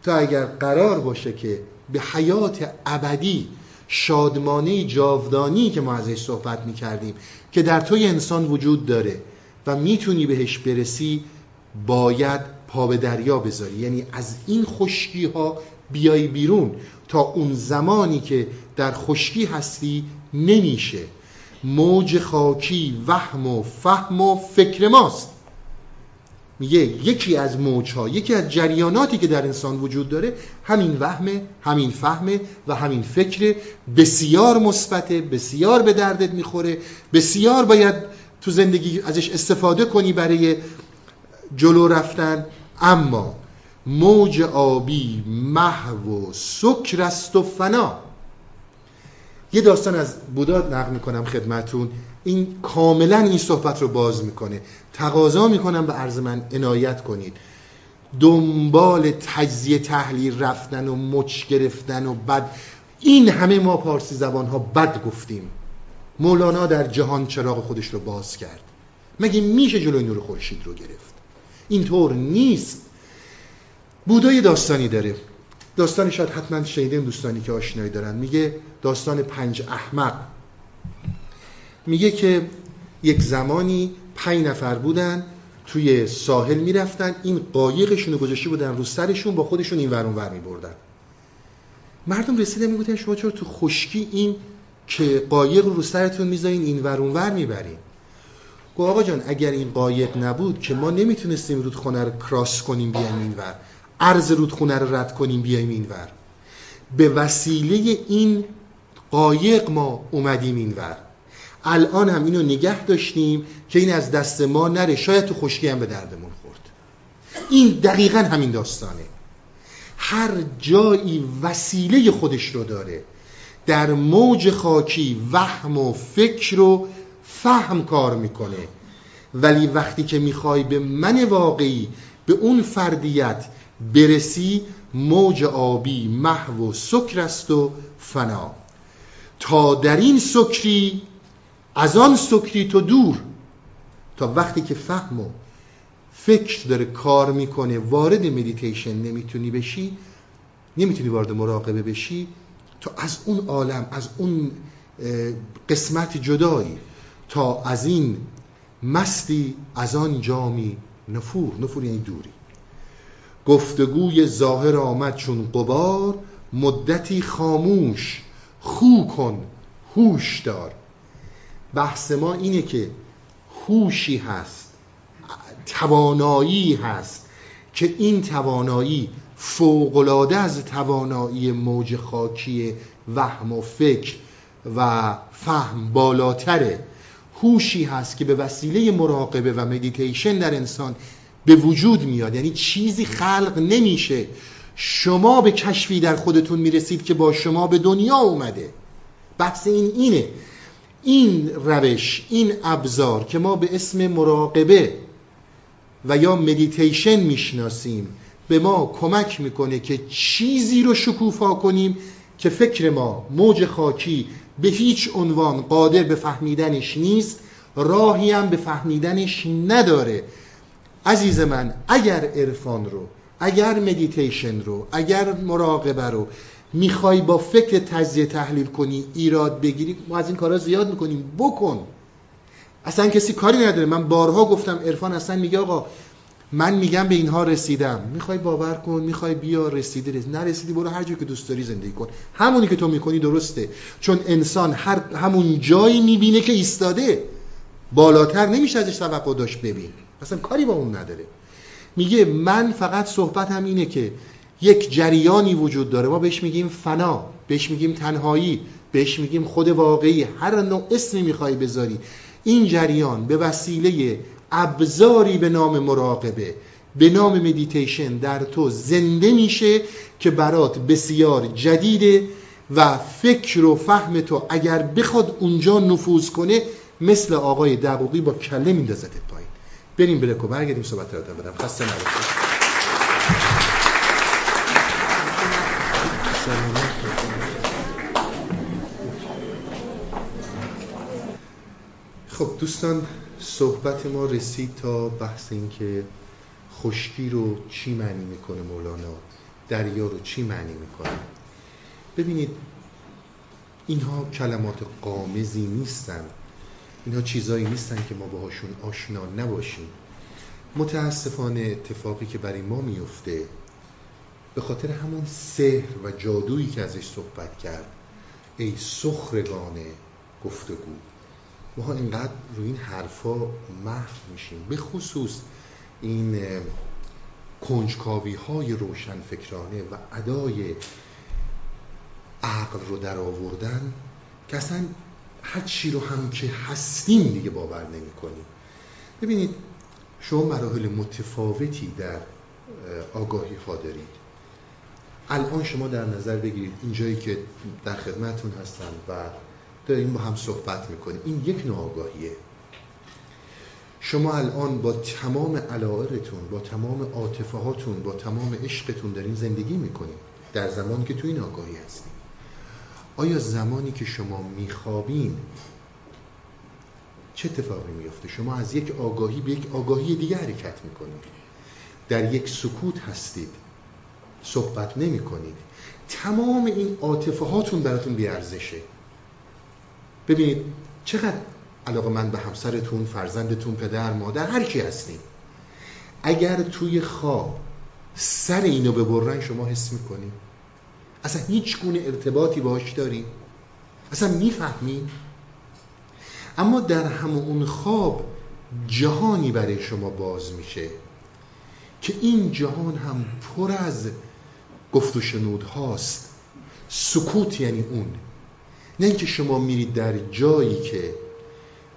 تو اگر قرار باشه که به حیات ابدی شادمانه جاودانی که ما ازش صحبت می‌کردیم که در توی انسان وجود داره و می‌تونی بهش برسی باید پا به دریا بذاری. یعنی از این خشکی ها بیای بیرون تا اون زمانی که در خشکی هستی نمیشه. موج خاکی وهم و فهم و فکر ماست. میگه یکی از موجها یکی از جریاناتی که در انسان وجود داره همین وهمه همین فهمه و همین فکر بسیار مثبته بسیار به دردت می‌خوره بسیار باید تو زندگی ازش استفاده کنی برای جلو رفتن. اما موج آبی محو و سکر است و فنا. یه داستان از بودا نقل می‌کنم خدمتون. این کاملا این صحبت رو باز می‌کنه. تقاضا می‌کنم به عرض من عنایت کنید. دنبال تجزیه تحلیل رفتن و مچ گرفتن و بد. این همه ما پارسی زبان ها بد گفتیم. مولانا در جهان چراغ خودش رو باز کرد. مگه میشه جلوی نور خورشید رو گرفت؟ اینطور نیست. بودای داستانی داره. داستانی شاید حتما شنیدین دوستانی که آشنایی دارن. میگه داستان پنج احمق. میگه که یک زمانی پنج نفر بودن توی ساحل می‌رفتن این قایقشون رو گذاشته بودن رو سرشون با خودشون این ورون ور میبردن. مردم رسیدن می‌گفتن شما چرا تو خشکی این که قایق رو سرتون می‌ذارین این ورون ور می‌برین؟ گفت آقا جان اگر این قایق نبود که ما نمی‌تونستیم رودخونه رو کراس کنیم بیایم این ور. عرض رودخونه رو رد کنیم بیایم این ور. به وسیله این قایق ما اومدیم این ور. الان هم اینو نگه داشتیم که این از دست ما نره. شاید تو خشکی هم به دردمون خورد. این دقیقا همین داستانه. هر جایی وسیله خودش رو داره در موج خاکی وهم و فکر و فهم کار می‌کنه. ولی وقتی که می‌خوای به من واقعی به اون فردیت برسی موج آبی محو و سکر است و فنا. تا در این سکری از آن سکری تو دور. تا وقتی که فهم و فکر داره کار می‌کنه وارد مدیتیشن نمی‌تونی بشی نمی‌تونی وارد مراقبه بشی تو از اون عالم از اون قسمت جدایی تا از این مستی از آن جامی نفور. نفور یعنی دوری. گفتگوی ظاهر آمد چون قبار مدتی خاموش خو کن هوش دار. بحث ما اینه که هوشی هست توانایی هست که این توانایی فوقلاده از توانایی موج خاکی وهم و فکر و فهم بالاتره. هوشی هست که به وسیله مراقبه و مدیتیشن در انسان به وجود میاد. یعنی چیزی خلق نمیشه. شما به کشفی در خودتون می‌رسید که با شما به دنیا اومده. بحث این اینه. این روش این ابزار که ما به اسم مراقبه و یا مدیتیشن می‌شناسیم به ما کمک می‌کنه که چیزی رو شکوفا کنیم که فکر ما موج خاکی به هیچ عنوان قادر به فهمیدنش نیست راهی هم به فهمیدنش نداره. عزیز من اگر عرفان رو اگر مدیتیشن رو اگر مراقبه رو می‌خوای با فکر تجزیه تحلیل کنی ایراد بگیری ما از این کارا زیاد می‌کنیم. بکن. اصلا کسی کاری نداره. من بارها گفتم عرفان اصلا میگه آقا من میگم به اینها رسیدم. می‌خوای باور کن می‌خوای بیا رسیدی رسید نرسیدی برو هر جایی که دوست داری زندگی کن. همونی که تو می‌کنی درسته. چون انسان هر همون جایی می‌بینه که ایستاده بالاتر نمیشه ازش توقع داشت ببین. اصلا کاری با اون نداره. میگه من فقط صحبتم اینه که یک جریانی وجود داره. ما بهش میگیم فنا بهش میگیم تنهایی بهش میگیم خود واقعی. هر نوع اسمی می‌خوای بذاری. این جریان به وسیله ابزاری به نام مراقبه به نام مدیتیشن در تو زنده میشه که برات بسیار جدیده و فکر و فهم تو اگر بخواد اونجا نفوذ کنه مثل آقای دقوقی با کله میندازت پایین. بریم بلکو برگردیم صحبت رو بدم. خسته نباشید. خب دوستان صحبت ما رسید تا بحث این که خشکی رو چی معنی می‌کنه مولانا؟ دریا رو چی معنی می‌کنه؟ ببینید اینها کلمات قامزی نیستن. اینها چیزایی نیستن که ما باهاشون آشنا نباشیم. متاسفانه اتفاقی که برای ما میفته به خاطر همون سحر و جادویی که ازش صحبت کرد ای سخرگان گفتگو ما اینقدر روی این حرفا محو میشیم. به خصوص این کنجکاوی های روشن فکرانه و ادای عقل رو در آوردن که اصلا هر چی رو هم که هستیم دیگه باور نمی کنیم ببینید شما مراحل متفاوتی در آگاهی ها دارید. الان شما در نظر بگیرید اینجایی که در خدمتون هستم و داریم با هم صحبت می‌کنیم این یک نوع آگاهیه شما الان با تمام علائرتون با تمام عاطفه هاتون با تمام عشقتون دارین زندگی می‌کنید در زمانی که تو این آگاهی هستید آیا زمانی که شما میخوابین چه اتفاقی میفته شما از یک آگاهی به یک آگاهی دیگه حرکت می‌کنید در یک سکوت هستید. صحبت نمی کنید. تمام این عاطفه هاتون براتون بیارزشه. ببینید چقدر علاقه من به همسرتون فرزندتون پدر مادر هر کی هستید اگر توی خواب سر اینو ببرن شما حس می‌کنید اصلا هیچ گونه ارتباطی باش داریم اصلا می‌فهمیم اما در همون خواب جهانی برای شما باز میشه که این جهان هم پر از گفت و شنود هاست. سکوت یعنی اون. نه اینکه شما میرید در جایی که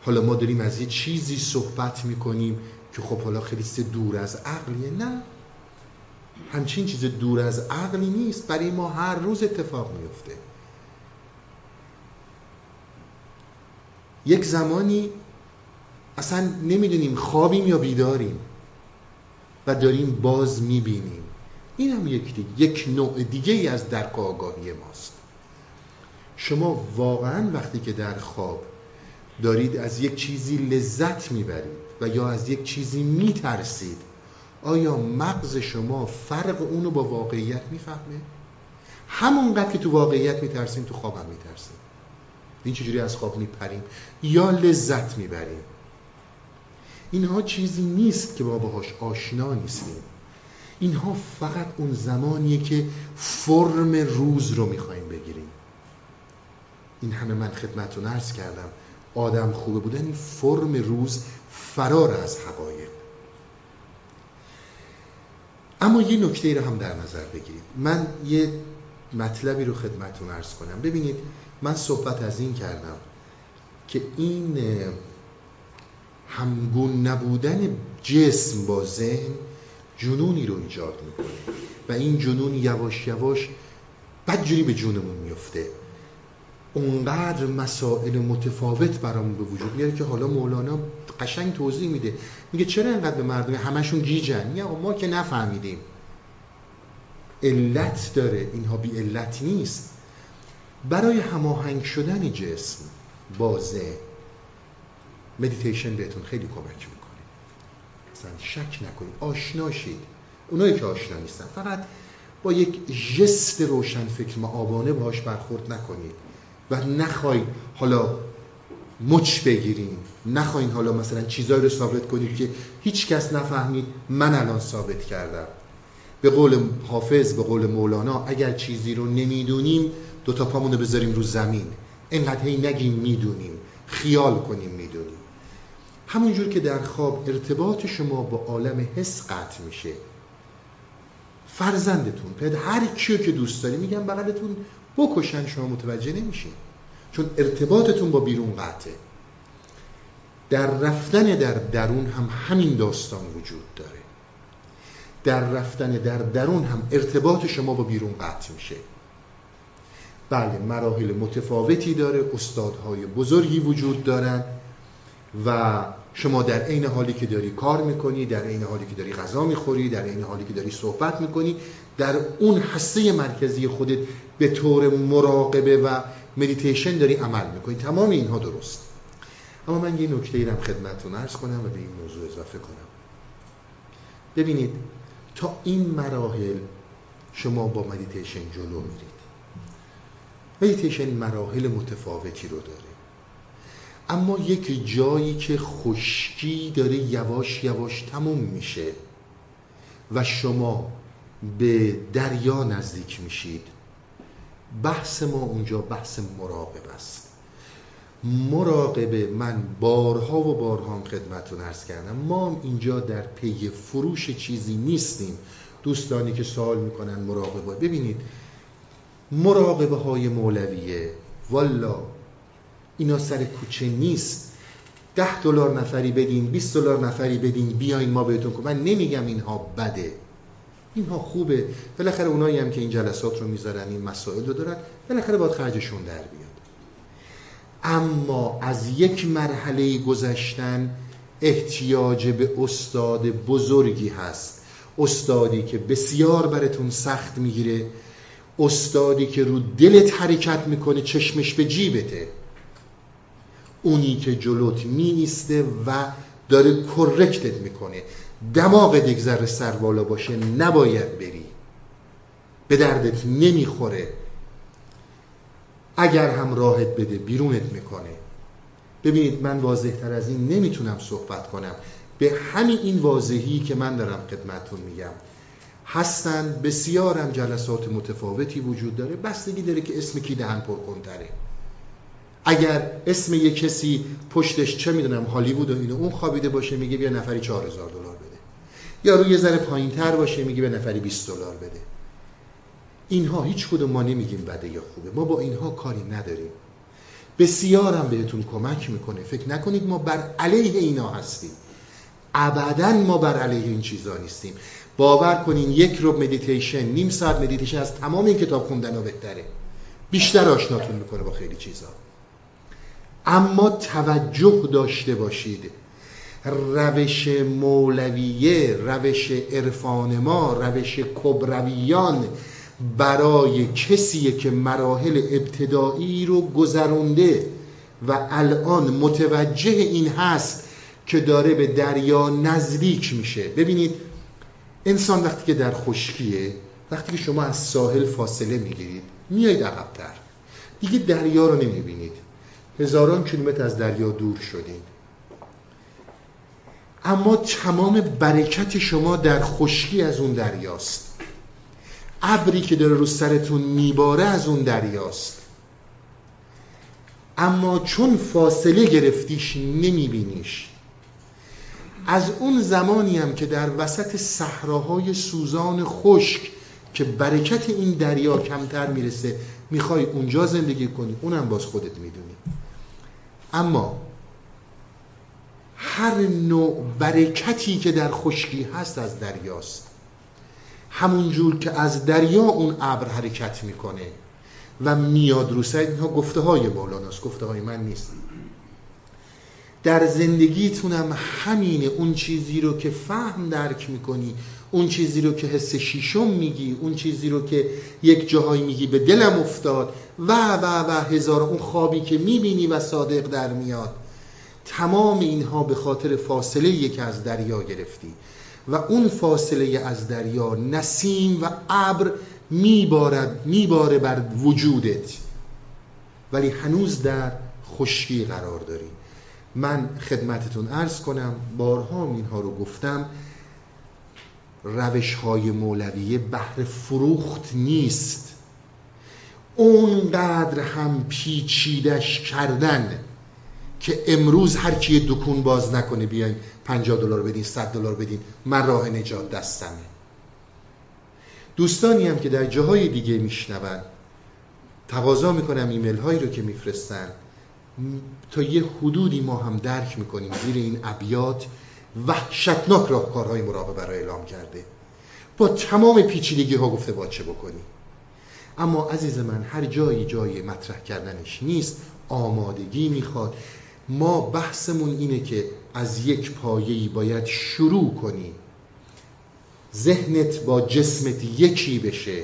حالا ما داریم از یه چیزی صحبت می‌کنیم که خب حالا خیلی دور از عقلیه نه. همچین چیز دور از عقلی نیست. برای ما هر روز اتفاق میفته یک زمانی اصلا نمی‌دونیم خوابیم یا بیداریم و داریم باز می‌بینیم. این هم یک, دیگه. یک نوع دیگه ای از درک آگاهی ماست شما واقعا وقتی که در خواب دارید از یک چیزی لذت می‌برید و یا از یک چیزی میترسید آیا مغز شما فرق اونو با واقعیت می‌فهمه؟ همونقدر که تو واقعیت میترسیم تو خواب هم میترسیم این چجوری از خواب میپریم یا لذت می‌بریم اینها چیزی نیست که ما باهاش آشنا نیستیم اینها فقط اون زمانیه که فرم روز رو می‌خوایم بگیریم. این همه من خدمتون عرض کردم. آدم خوبه بودن این فرم روز فرار از حقایق اما یه نکته رو هم در نظر بگیرید من یه مطلبی رو خدمتون ارز کنم. ببینید من صحبت از این کردم که این همگون نبودن جسم با ذهن جنونی رو ایجاد می‌کنه. و این جنون یواش یواش بدجوری به جونمون میفته اونقدر مسائل متفاوت برامون به وجود میاره که حالا مولانا قشنگ توضیح میده. میگه چرا اینقدر به مردم همشون گیجن؟ میگه ما که نفهمیدیم. علت داره. اینها بی علت نیست. برای هماهنگ شدن جسم بازه مدیتیشن بهتون خیلی کمک می‌کنه. مثلا شک نکنید. آشنا شید. اونایی که آشنا نیستن. فقط با یک جست روشن فکر آبانه باش برخورد نکنید. و نخواهید حالا مچ بگیریم. نخواین حالا مثلا چیزایی رو ثابت کنید که هیچ کس نفهمید من الان ثابت کردم. به قول حافظ به قول مولانا اگر چیزی رو نمی‌دونیم دو تا پامون رو بذاریم رو زمین. اینقدر هی نگیم می‌دونیم. خیال کنیم می‌دونیم. همونجور که در خواب ارتباط شما با عالم حس قطع میشه. فرزندتون پد هر کیو که دوست داری میگم بغلتون بکشن شما متوجه نمیشین. چون ارتباطتون با بیرون قطعه. در رفتن در درون هم همین داستان وجود داره. در رفتن در درون هم ارتباط شما با بیرون قطع میشه. بله مراحل متفاوتی داره استادهای بزرگی وجود دارن. و شما در عین حالی که داری کار می‌کنی در عین حالی که داری غذا می‌خوری در عین حالی که داری صحبت می‌کنی در اون حسه مرکزی خودت به طور مراقبه و مدیتیشن داری عمل می‌کنی. تمام اینها درست. اما من یه نکته ایرم خدمتتون ارز کنم و به این موضوع اضافه کنم. ببینید تا این مراحل شما با مدیتیشن جلو میرید. مدیتیشن مراحل متفاوتی رو داره. اما یک جایی که خشکی داره یواش یواش تموم میشه و شما به دریا نزدیک میشید. بحث ما اونجا بحث مراقبه است. مراقبه من بارها و بارها هم خدمتون عرض کردم. ما اینجا در پی فروش چیزی نیستیم. دوستانی که سوال می‌کنن مراقبه. ببینید مراقبه های مولویه والا اینا سر کوچه نیست. ده دلار نفری بدین 20 دلار نفری بدین بیاین ما بهتون کنم من نمیگم اینها بده. اینها خوبه. بالاخره اونایی هم که این جلسات رو می‌ذارن این مسائل رو دارن بالاخره باید خرجشون در بیاد. اما از یک مرحله گذشتن احتیاج به استاد بزرگی هست. استادی که بسیار براتون سخت می‌گیره. استادی که رو دلت حرکت می‌کنه چشمش به جیبته. اونی که جلوت می و داره کرکتت می‌کنه. دماغ یک ذره سر بالا باشه نباید بری. به دردت نمی‌خوره. اگر هم راحت بده بیرونت می‌کنه. ببینید من واضح تر از این نمی‌تونم صحبت کنم. به همین این واضحی که من دارم خدمتون میگم. هستن بسیارم جلسات متفاوتی وجود داره. بستگی داره که اسم کی دهن پرکنتره اگر اسم یه کسی پشتش چه می‌دونم هالیوود و اینو اون خوابیده باشه میگه بیا نفری 4000 دلار بده. یا روی ذره پایینتر باشه میگه به نفری 20 دلار بده. اینها هیچ کدوم ما نمیگیم بده یا خوبه. ما با اینها کاری نداریم. بسیارم بهتون کمک می‌کنه. فکر نکنید ما بر علیه اینا هستیم. ابدا ما بر علیه این چیزا نیستیم. باور کنین یک روز مدیتیشن نیم ساعت مدیتیشن از تمام این کتاب خوندن بهتره. بیشتر آشناتون می‌کنه با خیلی چیزا. اما توجه داشته باشید. روش مولویه روش عرفان ما روش کبرویان برای کسی که مراحل ابتدایی رو گذرونده و الان متوجه این هست که داره به دریا نزدیک میشه. ببینید انسان وقتی که در خشکیه وقتی که شما از ساحل فاصله می‌گیرید میایید عقبتر. دیگه دریا رو نمی‌بینید. هزاران کیلومتر از دریا دور شدین. اما تمام برکت شما در خشکی از اون دریاست. ابری که داره رو سرتون میباره از اون دریاست. اما چون فاصله گرفتیش نمیبینیش. از اون زمانی هم که در وسط صحراهای سوزان خشک که برکت این دریا کمتر می‌رسه می‌خوای اونجا زندگی کنی اونم باز خودت می‌دونی. اما هر نوع برکتی که در خشکی هست از دریاست. همون جور که از دریا اون ابر حرکت می‌کنه و میاد رو سر اینها گفته های مولاناست گفته های من نیست. در زندگیتونم همینه اون چیزی رو که فهم درک می‌کنی اون چیزی رو که حس شیشم میگی اون چیزی رو که یک جاهایی میگی به دلم افتاد. و و و هزار اون خوابی که می‌بینی و صادق در میاد. تمام اینها به خاطر فاصله یک از دریا گرفتی. و اون فاصله از دریا نسیم و ابر میبارد میباره بر وجودت. ولی هنوز در خشکی قرار داری. من خدمتتون عرض کنم بارها اینها رو گفتم. روش های مولویه بهر فروخت نیست. اونقدر هم پیچیدش کردن که امروز هر کی دکون باز نکنه بیاین 50 دلار بدین 100 دلار بدین من راه نجات دستمه. دوستانی هم که در جاهای دیگه میشنون تقاضا می‌کنم ایمیل هایی رو که میفرستن تا یه حدودی ما هم درک می‌کنیم زیر این ابیات وحشتناک راهکارهای مراقبه برای اعلام کرده. با تمام پیچیدگی ها گفته با چه بکنی. اما عزیز من هر جایی جای مطرح کردنش نیست آمادگی می‌خواد. ما بحثمون اینه که از یک پایه‌ای باید شروع کنی. ذهنت با جسمت یکی بشه.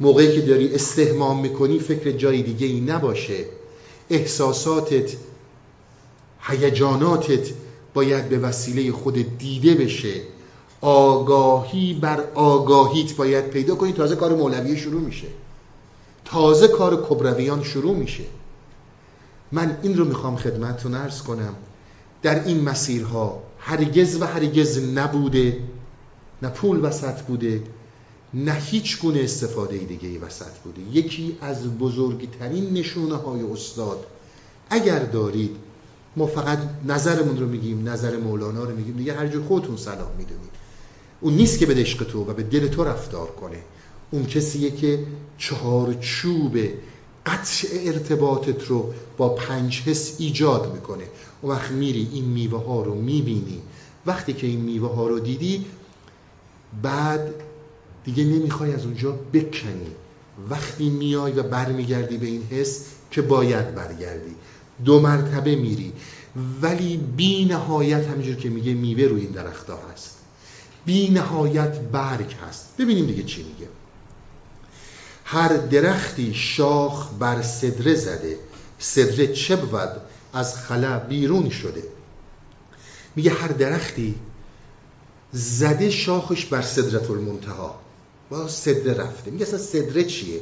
موقعی که داری استهمام می‌کنی فکر جای دیگه ای نباشه. احساساتت هیجاناتت باید به وسیله خود دیده بشه. آگاهی بر آگاهیت باید پیدا کنی. تازه کار مولوی شروع میشه. تازه کار کبرویان شروع میشه. من این رو می‌خوام خدمتتون ارز کنم. در این مسیرها هرگز و هرگز نبوده نه پول وسط بوده نه هیچ گونه استفاده دیگه وسط بوده. یکی از بزرگترین نشونه های استاد. اگر دارید ما فقط نظرمون رو میگیم نظر مولانا رو میگیم. دیگه هر جور خودتون سلام می‌دونید. اون نیست که به دشق تو و به دل تو رفتار کنه. اون کسیه که چهار چوب قطع ارتباطت رو با پنج حس ایجاد می‌کنه. و وقت میری این میوه ها رو می‌بینی. وقتی که این میوه ها رو دیدی بعد دیگه نمی‌خوای از اونجا بکنی. وقتی میای و برمیگردی به این حس که باید برگردی. دو مرتبه میری. ولی بی نهایت همینجور که میگه میوه روی این درخت هست. بی نهایت برگ هست. ببینیم دیگه چی میگه. هر درختی شاخ بر صدره زده. صدره چه بود؟ از خلا بیرون شده. میگه هر درختی زده شاخش بر صدرت المنتها با صدره رفته. میگه اصلا صدره چیه؟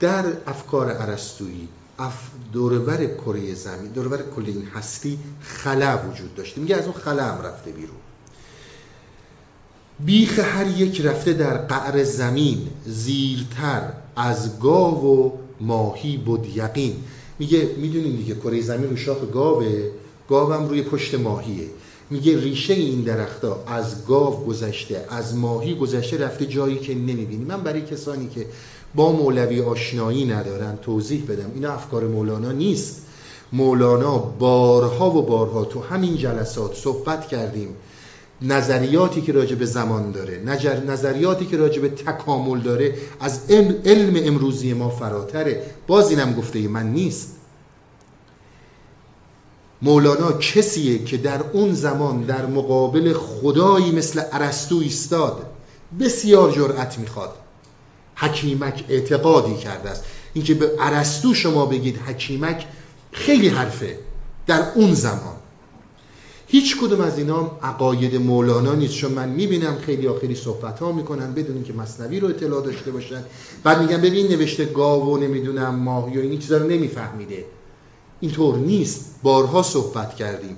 در افکار عرستویی دورور کره زمین دورور کل این هستی خلا وجود داشته. میگه از اون خلا هم رفته بیرون. بیخ هر یک رفته در قعر زمین زیرتر از گاو و ماهی بود یقین. میگه می‌دونین دیگه کره زمین رو شاخ گاوه؟ گاوم روی پشت ماهیه. میگه ریشه این درختها از گاو گذشته از ماهی گذشته رفته جایی که نمی‌بینی. من برای کسانی که با مولوی آشنایی ندارن توضیح بدم. اینا افکار مولانا نیست. مولانا بارها و بارها تو همین جلسات صحبت کردیم. نظریاتی که راجع به زمان داره نظریاتی که راجع به تکامل داره از علم امروزی ما فراتره. باز اینم گفته من نیست. مولانا کسیه که در اون زمان در مقابل خدایی مثل ارسطو ایستاد بسیار جرأت می‌خواد. حکیمک اعتقادی کرده است. اینکه به ارسطو شما بگید حکیمک خیلی حرفه در اون زمان. هیچ کدوم از اینا عقاید مولانا نیست. چون من می‌بینم خیلی آخری صحبت ها می‌کنن بدون که مصنوی رو اطلاع داشته باشن. بعد میگم ببین نوشته گاو و نمی‌دونم ماهی و این چیزا رو نمیفهمیده. اینطور نیست. بارها صحبت کردیم.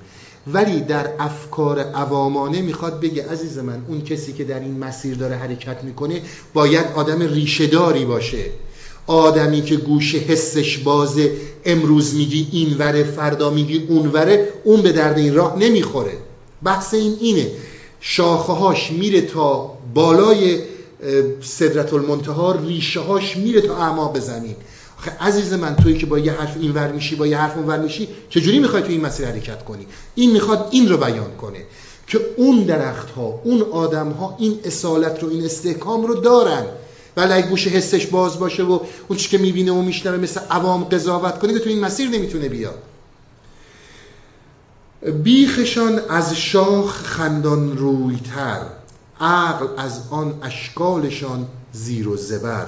ولی در افکار عوامانه می‌خواد بگه عزیز من اون کسی که در این مسیر داره حرکت می‌کنه باید آدم ریشهداری باشه. آدمی که گوش حسش بازه امروز میگی این وره فردا میگی اون وره اون به درد این راه نمی‌خوره. بحث این اینه. شاخه هاش میره تا بالای صدرت المنتها ریشه هاش میره تا اعماق زمین آخه عزیز من توی که با یه حرف این ور میشی با یه حرف اون ور میشی چجوری می‌خوای تو این مسیر حرکت کنی؟ این می‌خواد این رو بیان کنه که اون درخت ها اون آدم ها این اصالت رو این استحکام رو دارن. ولی اگه گوش حسش باز باشه و اون چی که می‌بینه و میشنوه مثل عوام قضاوت کنه که تو این مسیر نمی‌تونه بیاد. بیخشان از شاخ خندان رویتر عقل از آن اشکالشان زیر و زبر.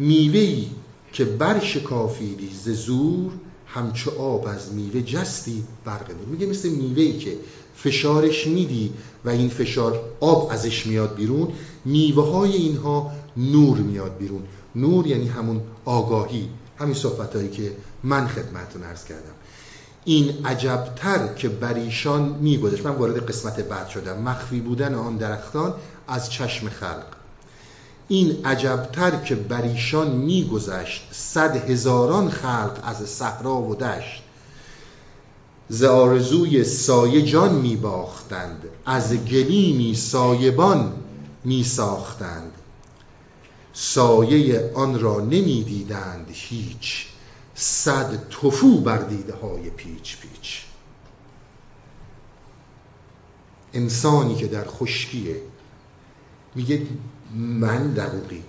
میوهی که برشکافیدی ز زور همچو آب از میوه جستی برق میگه مثل میوهی که فشارش میدی و این فشار آب ازش میاد بیرون میوه های اینها نور میاد بیرون. نور یعنی همون آگاهی. همین صحبت هایی که من خدمتتون عرض کردم. این عجبتر که بر ایشان میگذشت. من وارد قسمت بعد شدم. مخفی بودن آن درختان از چشم خلق. این عجبتر که بر ایشان میگذشت صد هزاران خلق از صحرا و دشت. ز آرزوی سایه جان می باختند از گلیمی سایبان می ساختند سایه آن را نمی دیدند هیچ صد تفو بر دیده های پیچ پیچ. انسانی که در خشکیه میگه من دقیقی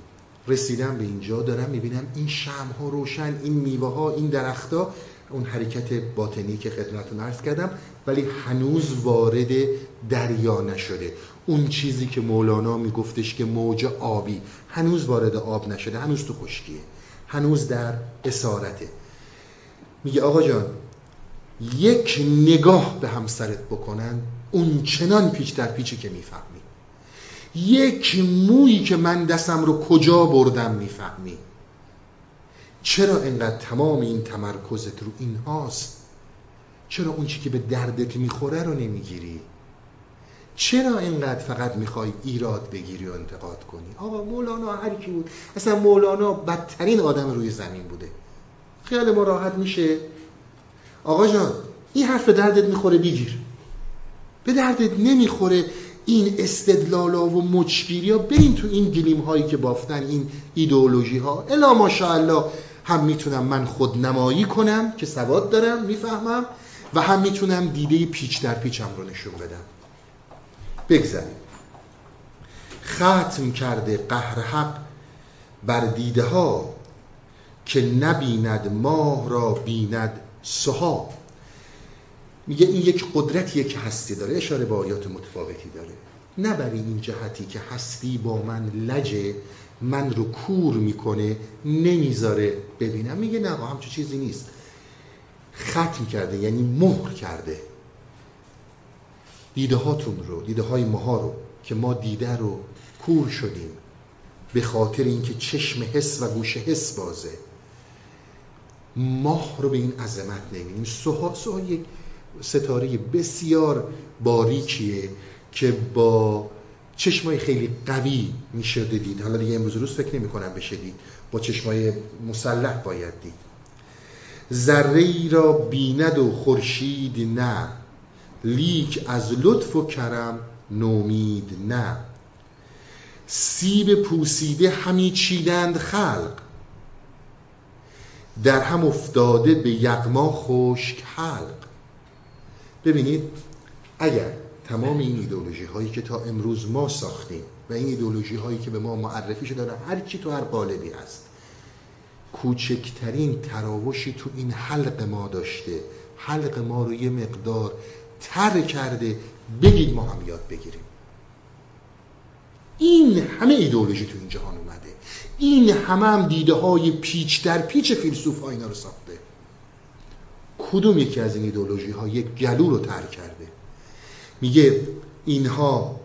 رسیدم به اینجا دارم می‌بینم این شم ها روشن این میوه ها این درخت ها اون حرکت باطنی که خدمتتون عرض کردم ولی هنوز وارد دریا نشده. اون چیزی که مولانا میگفتش که موج آبی هنوز وارد آب نشده هنوز تو خشکیه هنوز در اسارته. میگه آقا جان یک نگاه به همسرت بکنن اون چنان پیچ در پیچی که می‌فهمی. یک مویی که من دستم رو کجا بردم می‌فهمی؟ چرا اینقدر تمام این تمرکزت رو این هاست؟ چرا اون چی که به دردت می‌خوره رو نمی‌گیری؟ چرا اینقدر فقط می‌خوای ایراد بگیری و انتقاد کنی؟ آقا مولانا هر کی بود اصلا مولانا بدترین آدم روی زمین بوده. خیال ما راحت میشه. آقا جان این حرف به دردت می‌خوره بگیر. به دردت نمی‌خوره. این استدلالا و مچگیری ها برین تو این گلیم هایی که بافتن این ایدئولوژی ها. الا ماشاءالله هم می‌تونم من خود نمایی کنم که سواد دارم می‌فهمم و هم می‌تونم دیده پیچ در پیچم رو نشون بدم. بگذاریم. ختم کرده قهر حق بر دیده ها که نبیند ماه را بیند سها میگه این یک قدرتیه که هستی داره اشاره به آیات متفاوتی داره. نه این جهتی که هستی با من لجه من رو کور می‌کنه نمی‌ذاره ببینم. میگه نه همچه چیزی نیست. ختم کرده یعنی مهر کرده. دیده هاتون رو دیده های ماها رو که ما دیده رو کور شدیم. به خاطر اینکه چشم حس و گوش حس بازه. ماه رو به این عظمت نمیدیم سوها سوها یک ستاره بسیار باریکیه که با چشمای خیلی قوی میشه دید. حالا دیگه امروز روز فکر نمی کنم بشه دید. با چشمای مسلح باید دید. ذره ای را بیند و خورشید نه. لیک از لطف و کرم نومید نه. سیب پوسیده همی چیدند خلق. در هم افتاده به یغما خشک حلق. ببینید اگر تمام این ایدولوژی هایی که تا امروز ما ساختیم و این ایدولوژی هایی که به ما معرفی شده داره هر چی تو هر قالبی هست کوچکترین تراوشی تو این حلق ما داشته حلق ما رو یه مقدار تر کرده بگید ما هم یاد بگیریم. این همه ایدئولوژی تو این جهان اومده. این همه هم دیده های پیچ در پیچ فیلسوف ها اینا رو ساخته. کدوم یکی از این ایدئولوژی ها یک گلو رو تر کرده؟ میگه اینها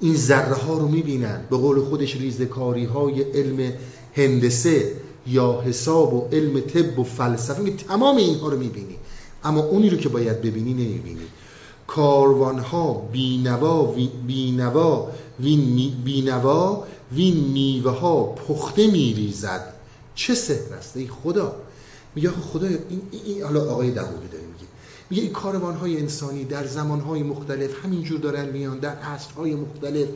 این ذره ها رو می‌بینن. به قول خودش ریزکاری های علم هندسه یا حساب و علم طب و فلسفه می تمام اینها رو می‌بینی. اما اونی رو که باید ببینی نمی‌بینی. کاروان ها بینوا بینوا وین بینوا وین میوه ها پخته میریزد. چه سهر است؟ ای خدا. میگه خدا این, حالا آقای دهوری داره میگه. میگه این کاروان های انسانی در زمان های مختلف همینجور دارن میان در عصر های مختلف.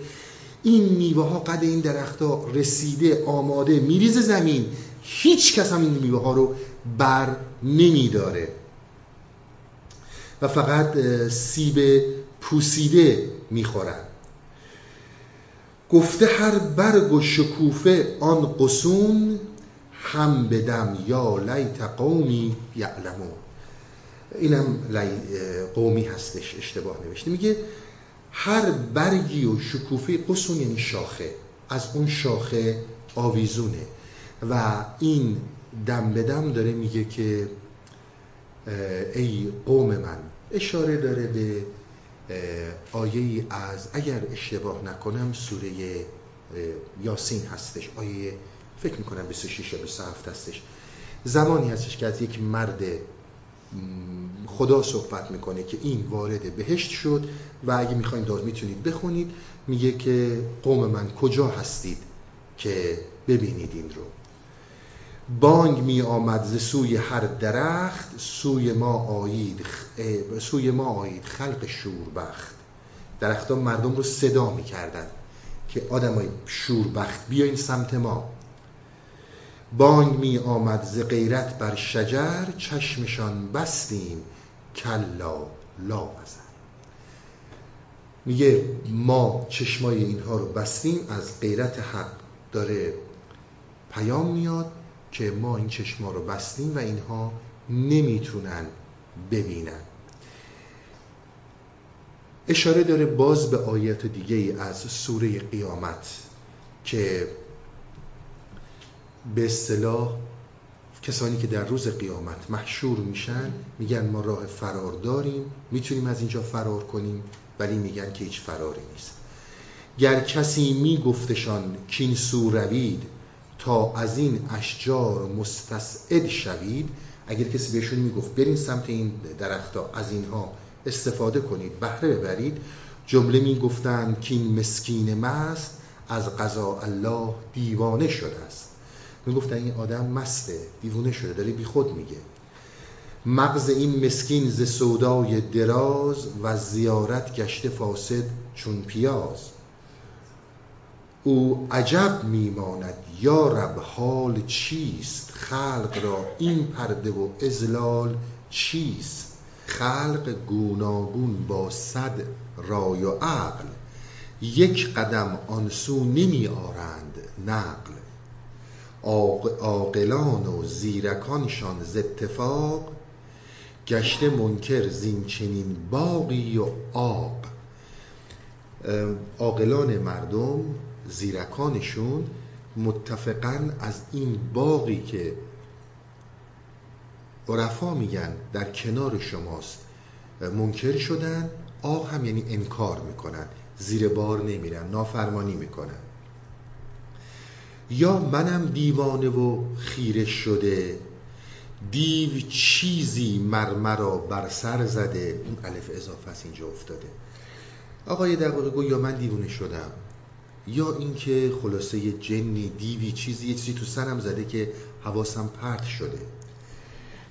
این میوه ها قد این درخت ها رسیده آماده میریزه زمین. هیچ کس هم این میوه ها رو بر نمیداره. و فقط سیب پوسیده می‌خورن. گفته هر برگ و شکوفه آن قسون هم بدم یا لیت قومی یعلمون. اینم قومی هستش اشتباه نوشته. میگه هر برگی و شکوفه قسون یعنی شاخه از اون شاخه آویزونه. و این دم به دم داره میگه که ای قوم من اشاره داره به آیه از اگر اشتباه نکنم سوره یاسین هستش. آیه فکر می‌کنم 26 یا 27 هستش. زمانی هستش که از یک مرد خدا صحبت می‌کنه که این وارد بهشت شد و اگه می‌خواین داد می‌تونید بخونید میگه که قوم من کجا هستید که ببینید این رو. بانگ می آمد ز سوی هر درخت سوی ما آیید سوی ما آیید خلق شوربخت. درختها مردم رو صدا می‌کردن که آدمای شوربخت بیاین سمت ما. بانگ می آمد ز غیرت بر شجر چشمشان بستیم کلا لا بزن میگه ما چشمای اینها رو بستیم از غیرت حق داره پیام میاد که ما این چشما رو بستیم و اینها نمی‌تونن ببینن. اشاره داره باز به آیت دیگه از سوره قیامت که به اصطلاح کسانی که در روز قیامت محشور میشن میگن ما راه فرار داریم می‌تونیم از اینجا فرار کنیم ولی میگن که هیچ فراری نیست. گر کسی میگفتشان کین سو روید تا از این اشجار مستسعد شوید اگر کسی بهشون می‌گفت برین سمت این درختها از اینها استفاده کنید بهره ببرید جمله می‌گفتند که این مسکین مست از قضا الله دیوانه شده است. می‌گفتن این آدم مسته دیوانه شده داره بی خود میگه. مغز این مسکین ز سودای دراز و زیارت گشته فاسد چون پیاز. او عجب میماند یا رب حال چیست؟ خلق را این پرده و ازلال چیست؟ خلق گوناگون با صد رای و عقل. یک قدم آنسو نمی آرند عاقلان و زیرکانشان ز اتفاق گشته منکر زین چنین باقی و آب. عاقلان مردم زیرکانشون متفقا از این باقی که عرفا میگن در کنار شماست منکر شدن آق هم یعنی انکار می‌کنن زیر بار نمیرن نافرمانی می‌کنن. یا منم دیوانه و خیره شده؟ دیو چیزی مرمرا بر سر زده؟ اون الف اضافه است اینجا افتاده. آقای گو یا من دیوانه شدم یا اینکه خلاصه یه جنی دیوی چیزی یه چیزی تو سرم زده که حواسم پرت شده.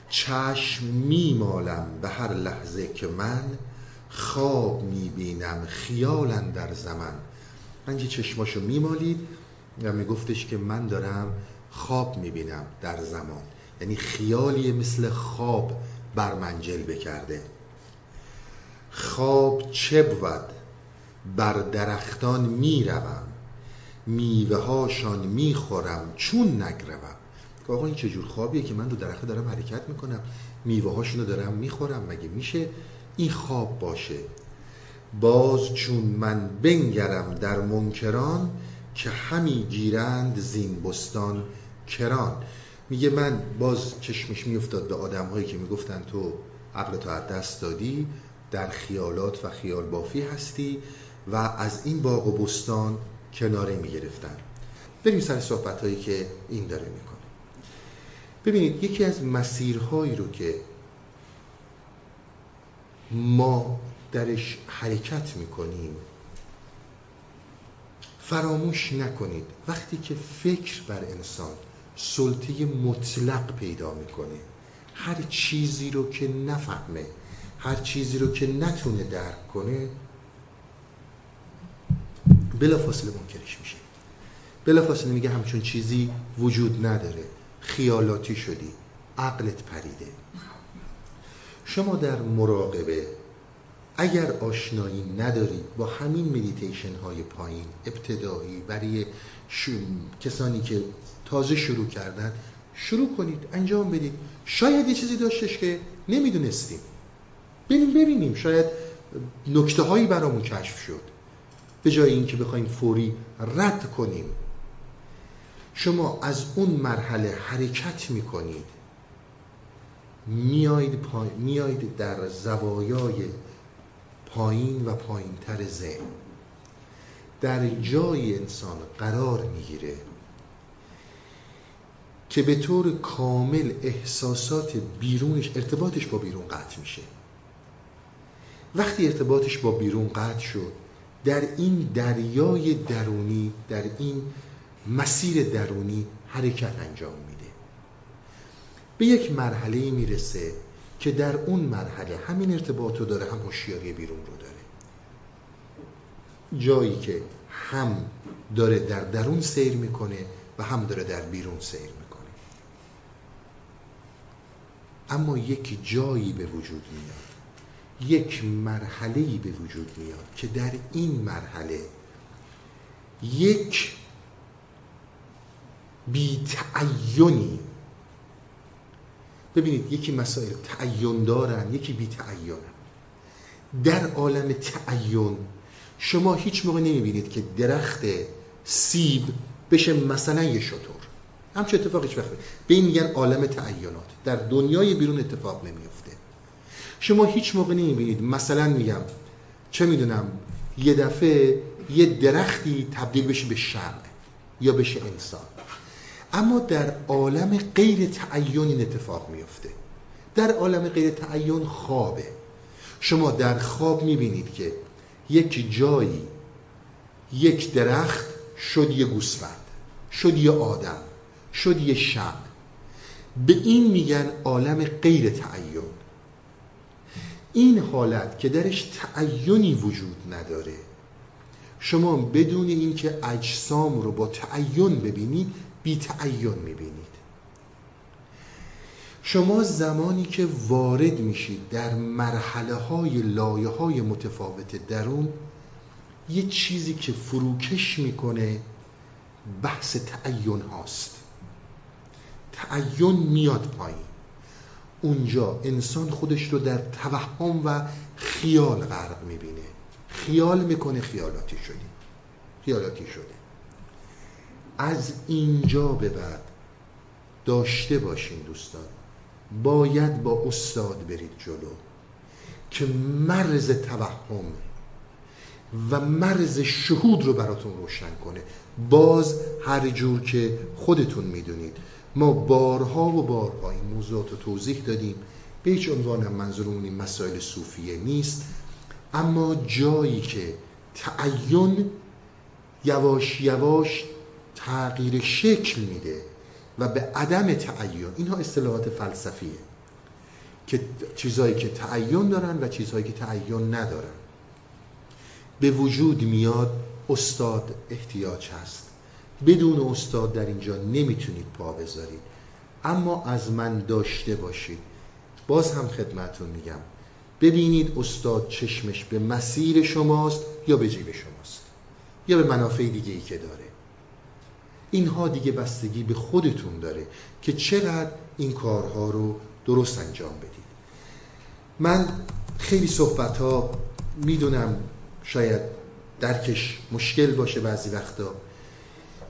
چشم میمالم به هر لحظه که من خواب می‌بینم خیالن در زمن. من چشماشو میمالید و میگفتش که من دارم خواب می‌بینم در زمان. یعنی خیالی مثل خواب بر منجل بکرده خواب چه بود؟ بر درختان می‌روم. میوه هاشان می‌خورم. چون نگروم. که آقا این چجور خوابیه که من دو درخت دارم حرکت می‌کنم. میوه هاشونو دارم می‌خورم. مگه میشه این خواب باشه؟ باز چون من بنگرم در منکران که همی گیرند زین بستان کران. میگه من باز چشمش میافتاد به آدم هایی که می‌گفتن تو عقل تو از دست دادی در خیالات و خیال بافی هستی و از این باغ و بستان کناره می‌گرفتن. بریم سر صحبت هایی که این داره می‌کنه. ببینید یکی از مسیرهایی رو که ما درش حرکت می‌کنیم فراموش نکنید. وقتی که فکر بر انسان سلطه مطلق پیدا می‌کنه هر چیزی رو که نفهمه هر چیزی رو که نتونه درک کنه بلا فاصله منکرش میشه. بلا فاصله میگه همچون چیزی وجود نداره. خیالاتی شدی. عقلت پریده. شما در مراقبه اگر آشنایی ندارید با همین مدیتیشن های پایین ابتدایی برای کسانی که تازه شروع کردن شروع کنید انجام بدید. شاید یه چیزی داشتش که نمی‌دونستیم. بریم ببینیم. شاید نکته هایی برامون کشف شد. به جای اینکه بخوایم فوری رد کنیم. شما از اون مرحله حرکت می‌کنید. میایید, پا... میایید در زوایای پایین و پایین تر ذهن. در جای انسان قرار می‌گیره که به طور کامل احساسات بیرونش ارتباطش با بیرون قطع میشه. وقتی ارتباطش با بیرون قطع شد در این دریای درونی در این مسیر درونی حرکت انجام میده. به یک مرحله می‌رسه که در اون مرحله همین ارتباط رو داره هم هوشیاری بیرون رو داره. جایی که هم داره در درون سیر می‌کنه و هم داره در بیرون سیر می‌کنه. اما یک جایی به وجود میاد یک مرحله به وجود میاد که در این مرحله یک بیتعینی ببینید یکی مسائل تعین دارن یکی بی در عالم تعین شما هیچ موقع نمی‌بینید که درخت سیب بشه مثلا یه شطور. همچه اتفاقی هیچ وقت؟ به این میگن عالم تعینات. در دنیای بیرون اتفاق نمیفته شما هیچ موقع نمی‌بینید. مثلا میگم چه می‌دونم یه دفعه یه درختی تبدیل بشه به شمع یا بشه انسان. اما در عالم غیر تعین این اتفاق میفته در عالم غیر تعین خوابه. شما در خواب می‌بینید که یک جایی یک درخت شد یه گوسفند شد یه آدم شد یه شب. به این میگن عالم غیر تعین. این حالت که درش تعینی وجود نداره. شما بدون اینکه اجسام رو با تعین ببینید بی تعین می‌بینید. شما زمانی که وارد میشید در مرحله های لایه های متفاوت درون یه چیزی که فروکش می‌کنه بحث تعین هاست. تعین میاد پایین. اونجا انسان خودش رو در توهم و خیال غرق می‌بینه. خیال می‌کنه خیالاتی شدی خیالاتی شده از اینجا به بعد داشته باشین دوستان. باید با استاد برید جلو که مرز توهم و مرز شهود رو براتون روشن کنه. باز هر جور که خودتون می‌دونید. ما بارها و بارها این موضوعات رو توضیح دادیم. به هیچ عنوان هم منظورمون این مسائل صوفیه نیست. اما جایی که تعین یواش یواش تغییر شکل میده و به عدم تعین اینها اصطلاحات فلسفیه که چیزهایی که تعین دارن و چیزهایی که تعین ندارن. به وجود میاد استاد احتیاج هست. بدون استاد در اینجا نمی‌تونید پا بذارید. اما از من داشته باشید. باز هم خدمتون میگم. ببینید استاد چشمش به مسیر شماست یا به جیب شماست. یا به منافع دیگه ای که داره. اینها دیگه بستگی به خودتون داره که چقدر این کارها رو درست انجام بدید. من خیلی صحبت ها می‌دونم شاید درکش مشکل باشه بعضی وقتا.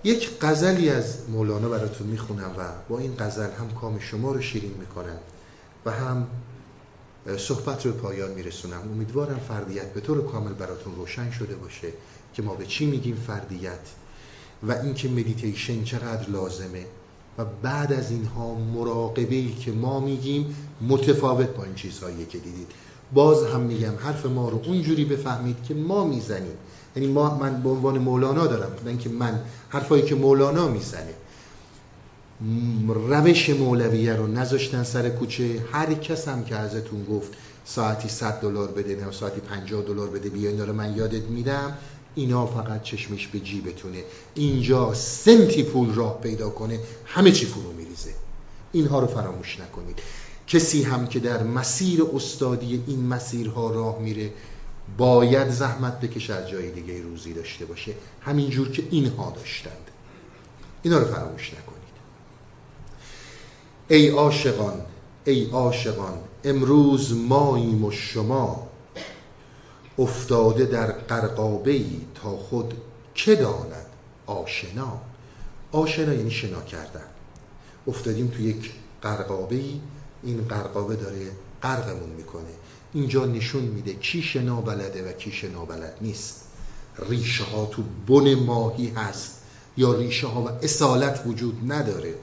یک غزلی از مولانا براتون می‌خونم و با این غزل هم کام شما رو شیرین می‌کنم و هم صحبت رو پایان میرسونم. امیدوارم فردیت به طور کامل براتون روشن شده باشه که ما به چی میگیم فردیت. و اینکه مدیتیشن چقدر لازمه. و بعد از اینها مراقبه ای که ما میگیم متفاوت با این چیزهایی که دیدید. باز هم میگم حرف ما رو اونجوری بفهمید که ما می‌زنیم. یعنی ما من به عنوان مولانا دارم. نه اینکه من حرفایی که مولانا می‌زنه. روش مولویه رو نذاشتن سر کوچه. هر کس هم که ازتون گفت ساعتی 100 دلار بده نه ساعتی 50 دلار بده بیا این من یادت میدم. اینا فقط چشمش به جیبتونه. اینجا سنتی پول راه پیدا کنه همه چی فرو میریزه. اینها رو فراموش نکنید. کسی هم که در مسیر استادی این مسیرها راه میره باید زحمت بکشه از جای دیگه روزی داشته باشه. همینجور که اینها داشتند. اینا رو فراموش نکنید. ای عاشقان ای عاشقان امروز ماییم و شما افتاده در قرقابه تا خود چه داند؟ آشنا. آشنا یعنی شنا کردن. افتادیم تو یک قرقابه ای این قرقابه داره غرقمون می‌کنه. اینجا نشون میده کی شنا بلده و کی شنا بلد نیست. ریشه ها تو بن ماهی هست یا ریشه ها و اصالت وجود نداره.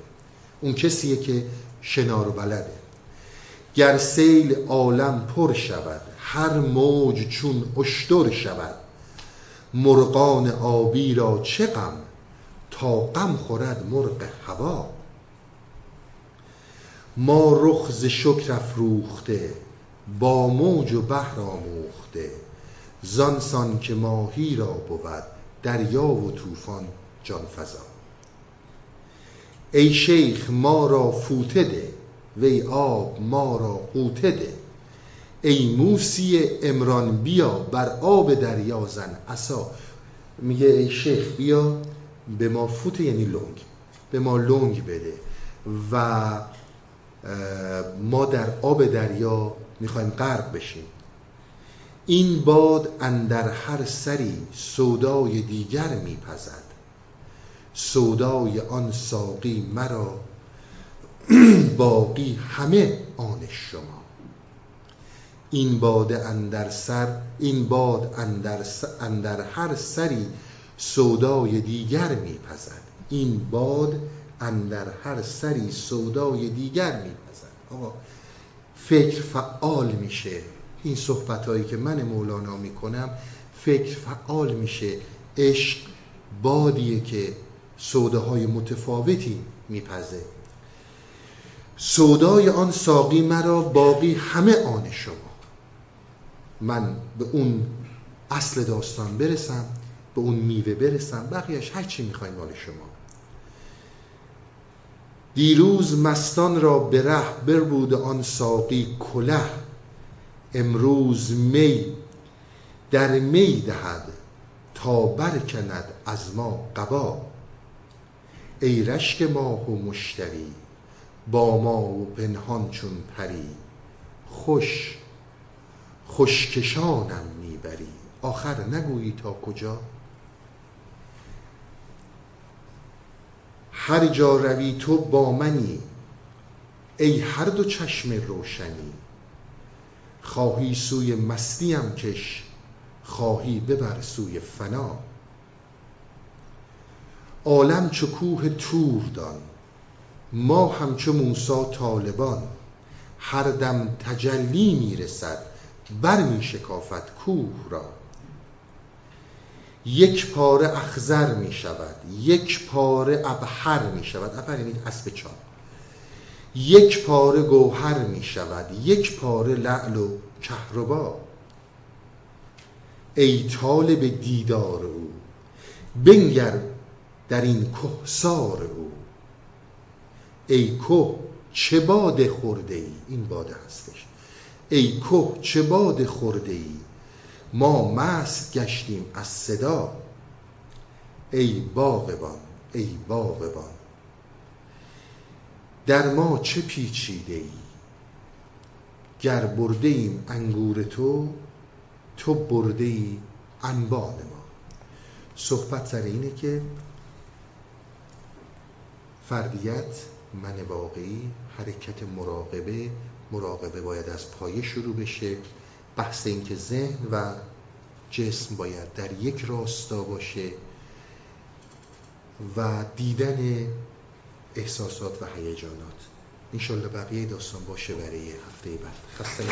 اون کسیه که شنا رو بلده. گر سیل عالم پر شود هر موج چون اشتر شود. مرغان آبی را چه غم؟ تا غم خورد مرغ هوا. ما رخ ز شکر افروخته با موج و بحر آموخته. زانسان که ماهی را بود دریا و طوفان جان فضا ای شیخ ما را فوته ده. وی آب ما را قوته ده. ای موسی امران بیا بر آب دریا زن. عصا. میگه ای شیخ بیا به ما فوت یعنی لنگ. به ما لنگ بده. و ما در آب دریا می‌خوایم غرق بشیم. این باد اندر هر سری سودای دیگر میپزد. سودای آن ساقی مرا باقی همه آن شما. این باد اندر سر این باد اندر, اندر هر سری سودای دیگر میپزد. این باد اندر هر سری سودای دیگر میپزد. آقا فکر فعال میشه. این صحبت هایی که من مولانا می‌کنم فکر فعال میشه. عشق بادیه که های متفاوتی میپزه. سودای آن ساقی مرا باقی همه آن شما. من به اون اصل داستان برسم به اون میوه برسم بقیهش هر چی می‌خواین مال شما. دیروز مستان را به ره بربود آن ساقی کله. امروز می در می دهد تا برکند از ما قبا. ای رشک ماه و مشتری با ما و پنهان چون پری. خوش خوشکشانم می‌بری. آخر نگویی تا کجا؟ هر جا روی تو با منی ای هر دو چشم روشنی. خواهی سوی مستیم کش خواهی ببر سوی فنا. عالم چو کوه تور دان ما همچو موسا طالبان. هر دم تجلی می‌رسد بر می شکافت کوه را. یک پاره اخزر می شود یک پاره ابهر می شود. ابهر یعنی اسب چان یک پاره گوهر می شود یک پاره لعل و کهربا. ای طالب دیدار او بنگر در این کهسار او. ای که چه باد خورده ای؟ این باده هستش. ای که چه باد خورده ای ما مست گشتیم از صدا. ای باغبان ای باغبان در ما چه پیچیده ای گر برده ایم انگور تو تو برده ای انبان ما. صحبت سر اینه که فردیت من واقعی حرکت مراقبه مراقبه باید از پایه شروع بشه. بحث این که ذهن و جسم باید در یک راستا باشه و دیدن احساسات و هیجانات. انشالله بقیه داستان باشه برای هفته بعد. خسته